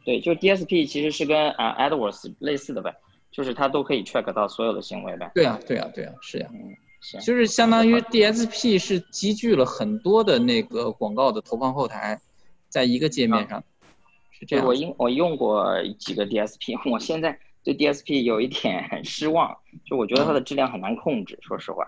对，就 DSP 其实是跟啊 AdWords 类似的呗，就是它都可以 track 到所有的行为呗。对呀，对呀，对呀，是呀，就是相当于 DSP 是积聚了很多的那个广告的投放后台，在一个界面上。是这样。我用我用过几个 DSP，我现在对 DSP 有一点 失望，就我觉得它的质量很难控制，说实话。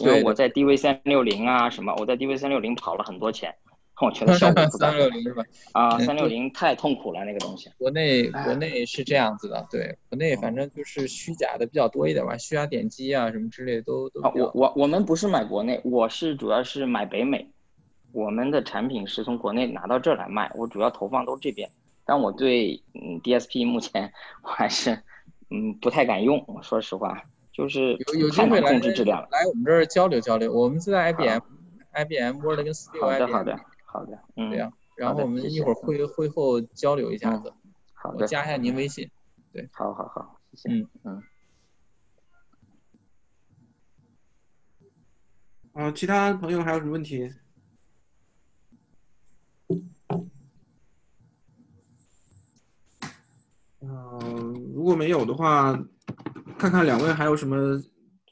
因为我在 DV 三六零啊什么，我在 DV 三六零跑了很多钱，我觉得效果不大。三六零是吧？啊，三六零太痛苦了那个东西。国内国内是这样子的，对，国内反正就是虚假的比较多一点吧，虚假点击啊什么之类都都。啊，我我我们不是买国内，我是主要是买北美，我们的产品是从国内拿到这儿来卖，我主要投放都这边。但我对嗯 DSP 目前 我还是嗯不太敢用，说实话。就是有有机会来来我们这儿交流交流。我们是在 IBM，IBM Word 跟 Studio。好的好的好的，嗯，对呀。然后我们一会儿会会后交流一下子。好的。我加一下您微信。对。好好好，谢谢。嗯嗯。啊，其他朋友还有什么问题？嗯，如果没有的话。看看两位还有什么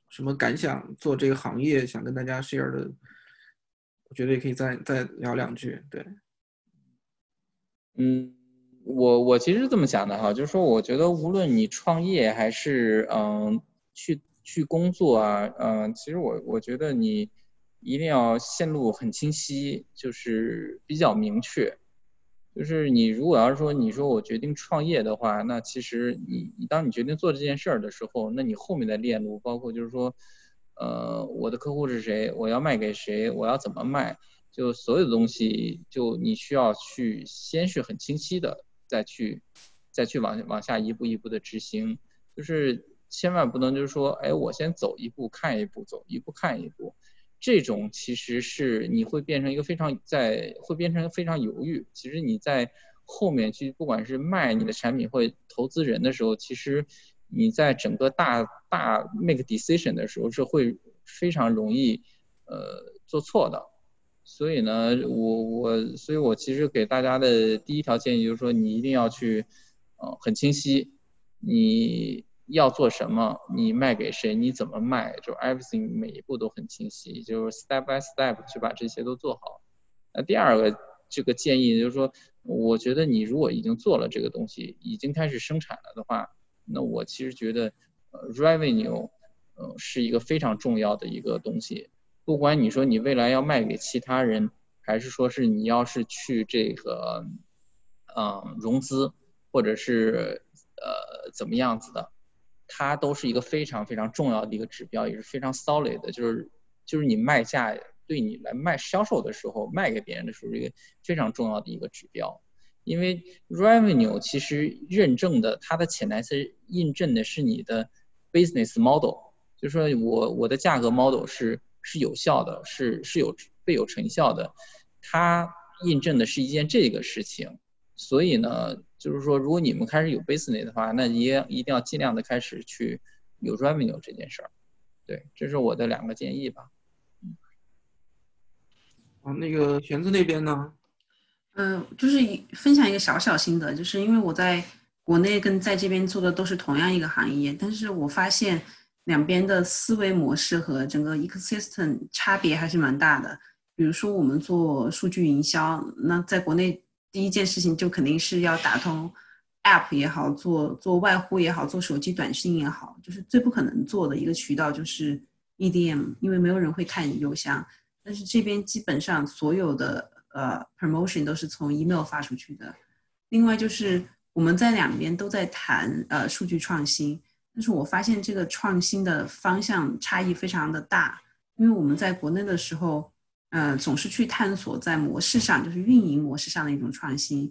什么感想？做这个行业想跟大家 share 的，我觉得也可以再再聊两句。对，嗯，我我其实这么想的哈，就是说，我觉得无论你创业还是嗯去去工作啊，嗯，其实我我觉得你一定要线路很清晰，就是比较明确。就是你如果要是说你说我决定创业的话，那其实你你当你决定做这件事儿的时候，那你后面的链路，包括就是说，呃，我的客户是谁，我要卖给谁，我要怎么卖，就所有的东西，就你需要去先是很清晰的，再去再去往往下一步一步的执行，就是千万不能就是说，哎，我先走一步看一步，走一步看一步。这种其实是你会变成一个非常在会变成非常犹豫。其实你在后面去不管是卖你的产品或投资人的时候，其实你在整个大大 make decision 的时候是会非常容易呃做错的。所以呢，我我所以我其实给大家的第一条建议就是说，你一定要去呃很清晰你。要做什么？你卖给谁？你怎么卖？就 everything 每一步都很清晰，就是 step by step 去把这些都做好。那第二个这个建议就是说，我觉得你如果已经做了这个东西，已经开始生产了的话，那我其实觉得，呃，revenue，呃，是一个非常重要的一个东西。不管你说你未来要卖给其他人，还是说是你要是去这个，嗯，融资，或者是呃怎么样子的。它都是一个非常非常重要的一个指标，也是非常 solid 的，就是就是你卖价对你来卖销售的时候，卖给别人的时候，一个非常重要的一个指标。因为 revenue 其实认证的，它的潜台词印证的是你的 business model，就是说我我的价格 model 是是有效的，是是有被有成效的，它印证的是一件这个事情。所以呢，就是说，如果你们开始有 business 的话，那你也一定要尽量的开始去有 revenue 这件事儿。对，这是我的两个建议吧。嗯。啊，那个玄子那边呢？嗯，就是分享一个小小心得，就是因为我在国内跟在这边做的都是同样一个行业，但是我发现两边的思维模式和整个 ecosystem 差别还是蛮大的。比如说，我们做数据营销，那在国内。第一件事情就肯定是要打通 App 也好，做做外呼也好，做手机短信也好，就是最不可能做的一个渠道就是 EDM，因为没有人会看邮箱。但是这边基本上所有的呃 promotion 都是从 email 发出去的。另外就是我们在两边都在谈呃数据创新，但是我发现这个创新的方向差异非常的大，因为我们在国内的时候。呃，总是去探索在模式上，就是运营模式上的一种创新，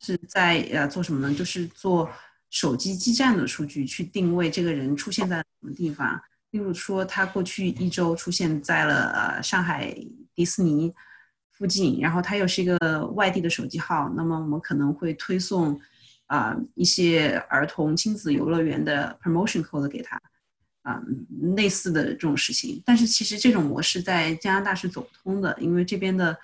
是在呃做什么呢？就是做手机基站的数据去定位这个人出现在什么地方。例如说，他过去一周出现在了呃上海迪士尼附近，然后他又是一个外地的手机号，那么我们可能会推送啊一些儿童亲子游乐园的 promotion code 给他。啊，类似的这种事情，但是其实这种模式在加拿大是走不通的，因为这边的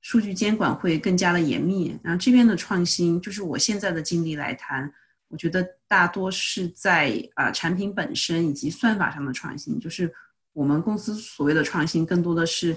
数据监管会更加的严密。然后这边的创新，就是我现在的经历来谈，我觉得大多是在啊产品本身以及算法上的创新。就是我们公司所谓的创新，更多的是，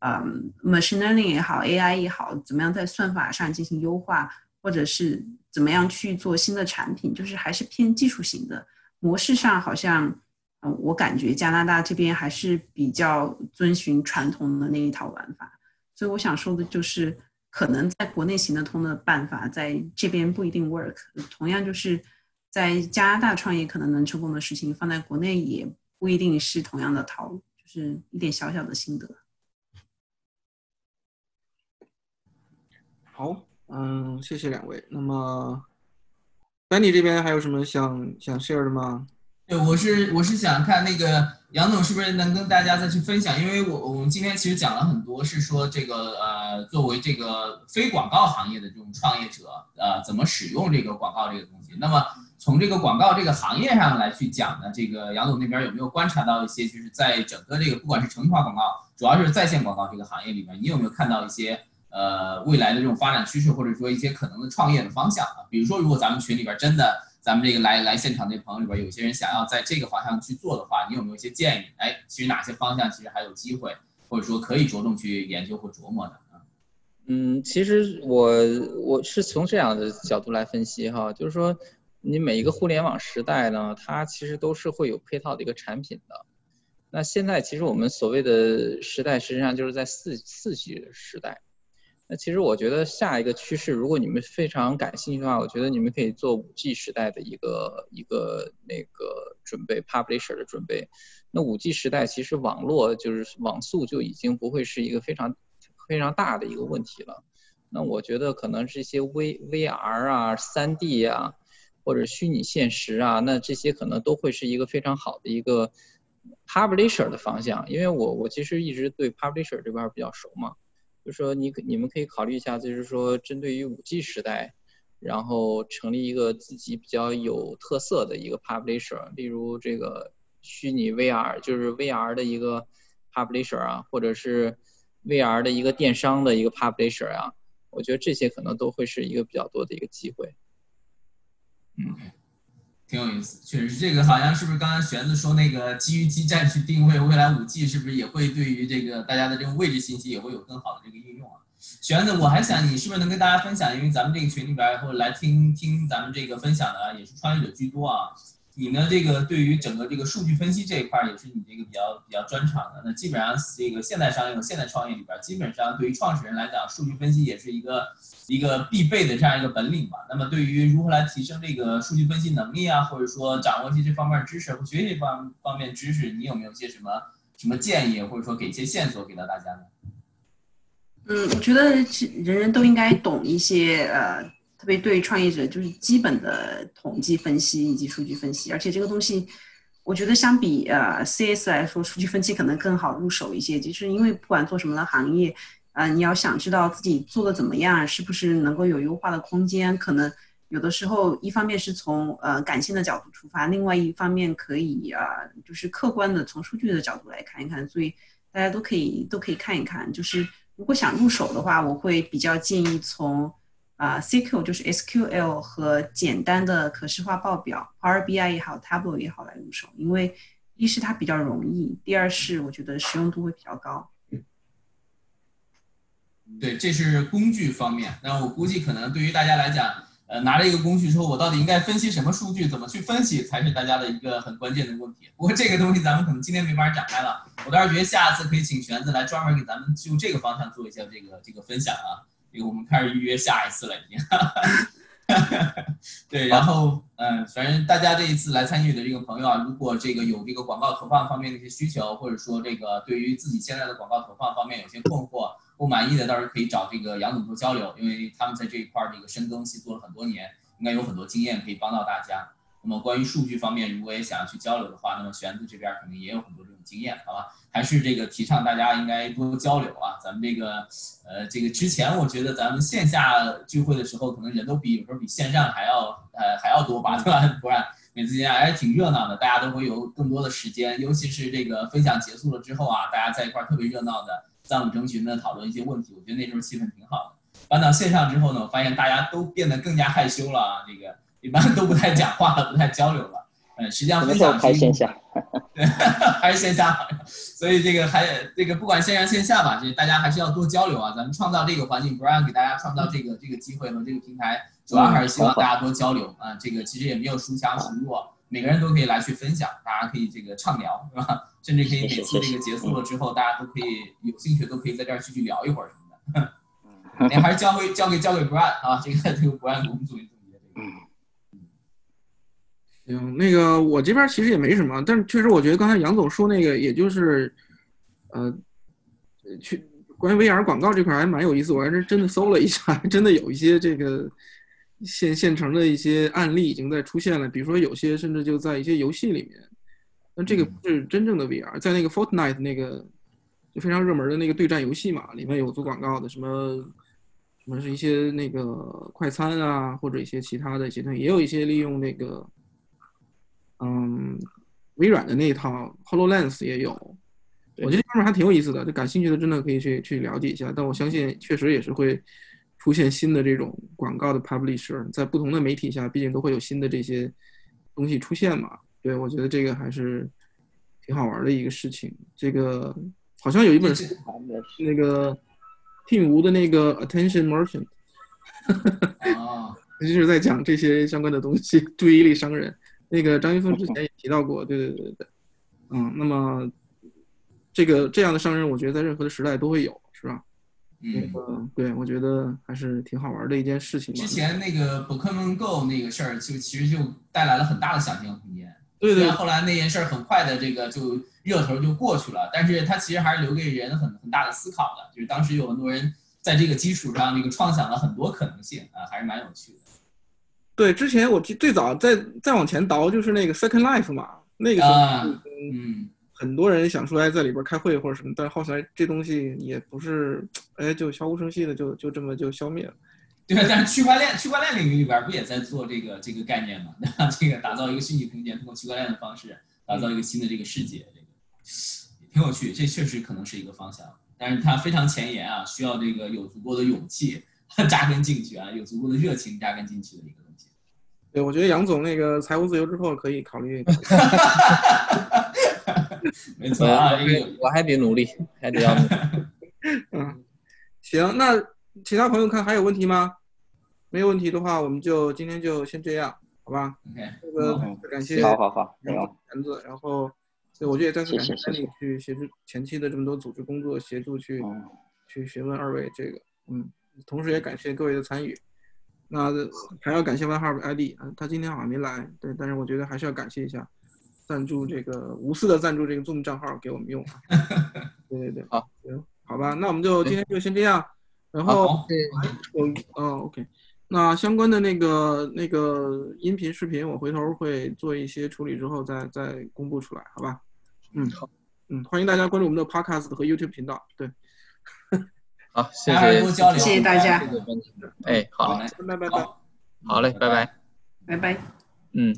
嗯，machine learning 也好，AI 也好，怎么样在算法上进行优化，或者是怎么样去做新的产品，就是还是偏技术型的模式上，好像，嗯，我感觉加拿大这边还是比较遵循传统的那一套玩法，所以我想说的就是，可能在国内行得通的办法，在这边不一定 work。同样就是在加拿大创业可能能成功的事情，放在国内也不一定是同样的套路，就是一点小小的心得。好。嗯，谢谢两位。那么，Benny 这边还有什么想想 share 的吗？对，我是我是想看那个杨总是不是能跟大家再去分享，因为我我们今天其实讲了很多，是说这个呃，作为这个非广告行业的这种创业者，呃，怎么使用这个广告这个东西。那么从这个广告这个行业上来去讲呢，这个杨总那边有没有观察到一些，就是在整个这个不管是程序化广告，主要是在线广告这个行业里面，你有没有看到一些？呃，未来的这种发展趋势，或者说一些可能的创业的方向啊，比如说，如果咱们群里边真的，咱们这个来来现场的朋友里边，有些人想要在这个方向去做的话，你有没有一些建议？哎，其实哪些方向其实还有机会，或者说可以着重去研究或琢磨的？嗯，其实我我是从这样的角度来分析哈，就是说，你每一个互联网时代呢，它其实都是会有配套的一个产品的。那现在其实我们所谓的时代，实际上就是在四四 G 时代。那其实我觉得下一个趋势，如果你们非常感兴趣的话，我觉得你们可以做五 G 时代的一个一个那个准备，publisher 的准备。那五 G 时代其实网络就是网速就已经不会是一个非常非常大的一个问题了。那我觉得可能这些 V VR 啊、3D 啊，或者虚拟现实啊，那这些可能都会是一个非常好的一个 publisher 的方向。因为我我其实一直对 publisher 这块比较熟嘛。就说你你们可以考虑一下，就是说针对于五 G 时代，然后成立一个自己比较有特色的一个 publisher，例如这个虚拟 VR，就是 VR 的一个 publisher 啊，或者是 VR 的一个电商的一个 publisher 啊，我觉得这些可能都会是一个比较多的一个机会。嗯。挺有意思，确实是这个，好像是不是刚刚玄子说那个基于基站去定位未来五 G，是不是也会对于这个大家的这个位置信息也会有更好的这个应用啊？玄子，我还想你是不是能跟大家分享，因为咱们这个群里边或者来听听咱们这个分享的也是创业者居多啊。你呢？这个对于整个这个数据分析这一块儿也是你这个比较比较专长的。那基本上这个现代商业和现代创业里边，基本上对于创始人来讲，数据分析也是一个一个必备的这样一个本领吧。那么对于如何来提升这个数据分析能力啊，或者说掌握一些这方面知识或学习方方面知识，你有没有些什么什么建议，或者说给一些线索给到大家呢？嗯，我觉得人人都应该懂一些呃。特别对创业者，就是基本的统计分析以及数据分析，而且这个东西，我觉得相比呃 CS 来说，数据分析可能更好入手一些。就是因为不管做什么的行业，呃，你要想知道自己做的怎么样，是不是能够有优化的空间，可能有的时候一方面是从呃感性的角度出发，另外一方面可以啊，就是客观的从数据的角度来看一看。所以大家都可以都可以看一看。就是如果想入手的话，我会比较建议从。啊，SQL 就是 SQL 和简单的可视化报表，Power BI 也好，Tableau 也好来入手，因为一是它比较容易，第二是我觉得实用度会比较高。对，这是工具方面。那我估计可能对于大家来讲，呃，拿着一个工具之后，我到底应该分析什么数据，怎么去分析，才是大家的一个很关键的问题。不过这个东西咱们可能今天没法展开了，我倒是觉得下次可以请玄子来专门给咱们就这个方向做一下这个这个分享啊。这个我们开始预约下一次了，已经。对，然后嗯，反正大家这一次来参与的这个朋友啊，如果这个有这个广告投放方面的一些需求，或者说这个对于自己现在的广告投放方面有些困惑、不满意的，到时候可以找这个杨总做交流，因为他们在这一块儿这个深耕细做了很多年，应该有很多经验可以帮到大家。那么关于数据方面，如果也想要去交流的话，那么玄子这边肯定也有很多这种经验，好吧？还是这个提倡大家应该多交流啊！咱们这个，呃，这个之前我觉得咱们线下聚会的时候，可能人都比有时候比线上还要呃还要多吧，对吧？不然每次见还是挺热闹的，大家都会有更多的时间，尤其是这个分享结束了之后啊，大家在一块儿特别热闹的三五成群的讨论一些问题，我觉得那时候气氛挺好的。搬到线上之后呢，我发现大家都变得更加害羞了啊，这个一般都不太讲话了，不太交流了。嗯，实际上分享是开线下？对，还是线下，所以这个还这个不管线上线下吧，这大家还是要多交流啊。咱们创造这个环境，Brian 给大家创造这个这个机会和这个平台，主要还是希望大家多交流啊。这个其实也没有孰强孰弱，每个人都可以来去分享，大家可以这个畅聊，是吧？甚至可以每次这个结束了之后，大家都可以有兴趣都可以在这儿继续聊一会儿什么的。你 还是交给交给交给 Brian 啊，这个这个 Brian 给我们总结总结这个。行，那个我这边其实也没什么，但是确实我觉得刚才杨总说那个，也就是，呃，去关于 VR 广告这块还蛮有意思，我还是真的搜了一下，还 真的有一些这个现现成的一些案例已经在出现了，比如说有些甚至就在一些游戏里面，但这个不是真正的 VR，在那个 Fortnite 那个就非常热门的那个对战游戏嘛，里面有做广告的，什么什么是一些那个快餐啊，或者一些其他的一些东西，也有一些利用那个。嗯，微软的那一套 Hololens 也有，我觉得这方面还挺有意思的，就感兴趣的真的可以去去了解一下。但我相信确实也是会出现新的这种广告的 publisher，在不同的媒体下，毕竟都会有新的这些东西出现嘛。对，我觉得这个还是挺好玩的一个事情。这个好像有一本书，那个 Tim 吴的那个 Attention Merchant，啊，就是在讲这些相关的东西，注意力商人。那个张一峰之前也提到过，对对对对，嗯，那么这个这样的商人，我觉得在任何的时代都会有，是吧？嗯，嗯，对，我觉得还是挺好玩的一件事情。之前那个 Pokemon Go 那个事儿，就其实就带来了很大的想象空间。对对。后来那件事儿很快的这个就热头就过去了，但是它其实还是留给人很很大的思考的，就是当时有很多人在这个基础上那个创想了很多可能性啊，还是蛮有趣的。对，之前我记最早再再往前倒就是那个 Second Life 嘛，那个时候嗯，很多人想出来在里边开会或者什么，但是后来这东西也不是，哎，就悄无声息的就就这么就消灭了。对，但是区块链区块链领域里边不也在做这个这个概念嘛？这个打造一个虚拟空间，通过区块链的方式打造一个新的这个世界，这个也挺有趣。这确实可能是一个方向，但是它非常前沿啊，需要这个有足够的勇气 扎根进去啊，有足够的热情扎根进去的一个。对，我觉得杨总那个财务自由之后可以考虑。没错啊，我还得努力，还得要努力。嗯，行，那其他朋友看还有问题吗？没有问题的话，我们就今天就先这样，好吧？OK，这个感谢好好好，没有园子，然后对，我觉得也再次感谢你去协助前期的这么多组织工作，协助去去询问二位这个，嗯，同时也感谢各位的参与。那还要感谢 One Hub ID 啊，他今天好像没来，对，但是我觉得还是要感谢一下，赞助这个无私的赞助这个 Zoom 账号给我们用。对对对，好，行，好吧，那我们就今天就先这样，然后我哦 OK，那相关的那个那个音频视频，我回头会做一些处理之后再再公布出来，好吧？嗯，好，嗯，欢迎大家关注我们的 Podcast 和 YouTube 频道，对。好，谢谢，谢谢大家。哎，好，拜。拜拜，好嘞，拜拜，拜拜，嗯。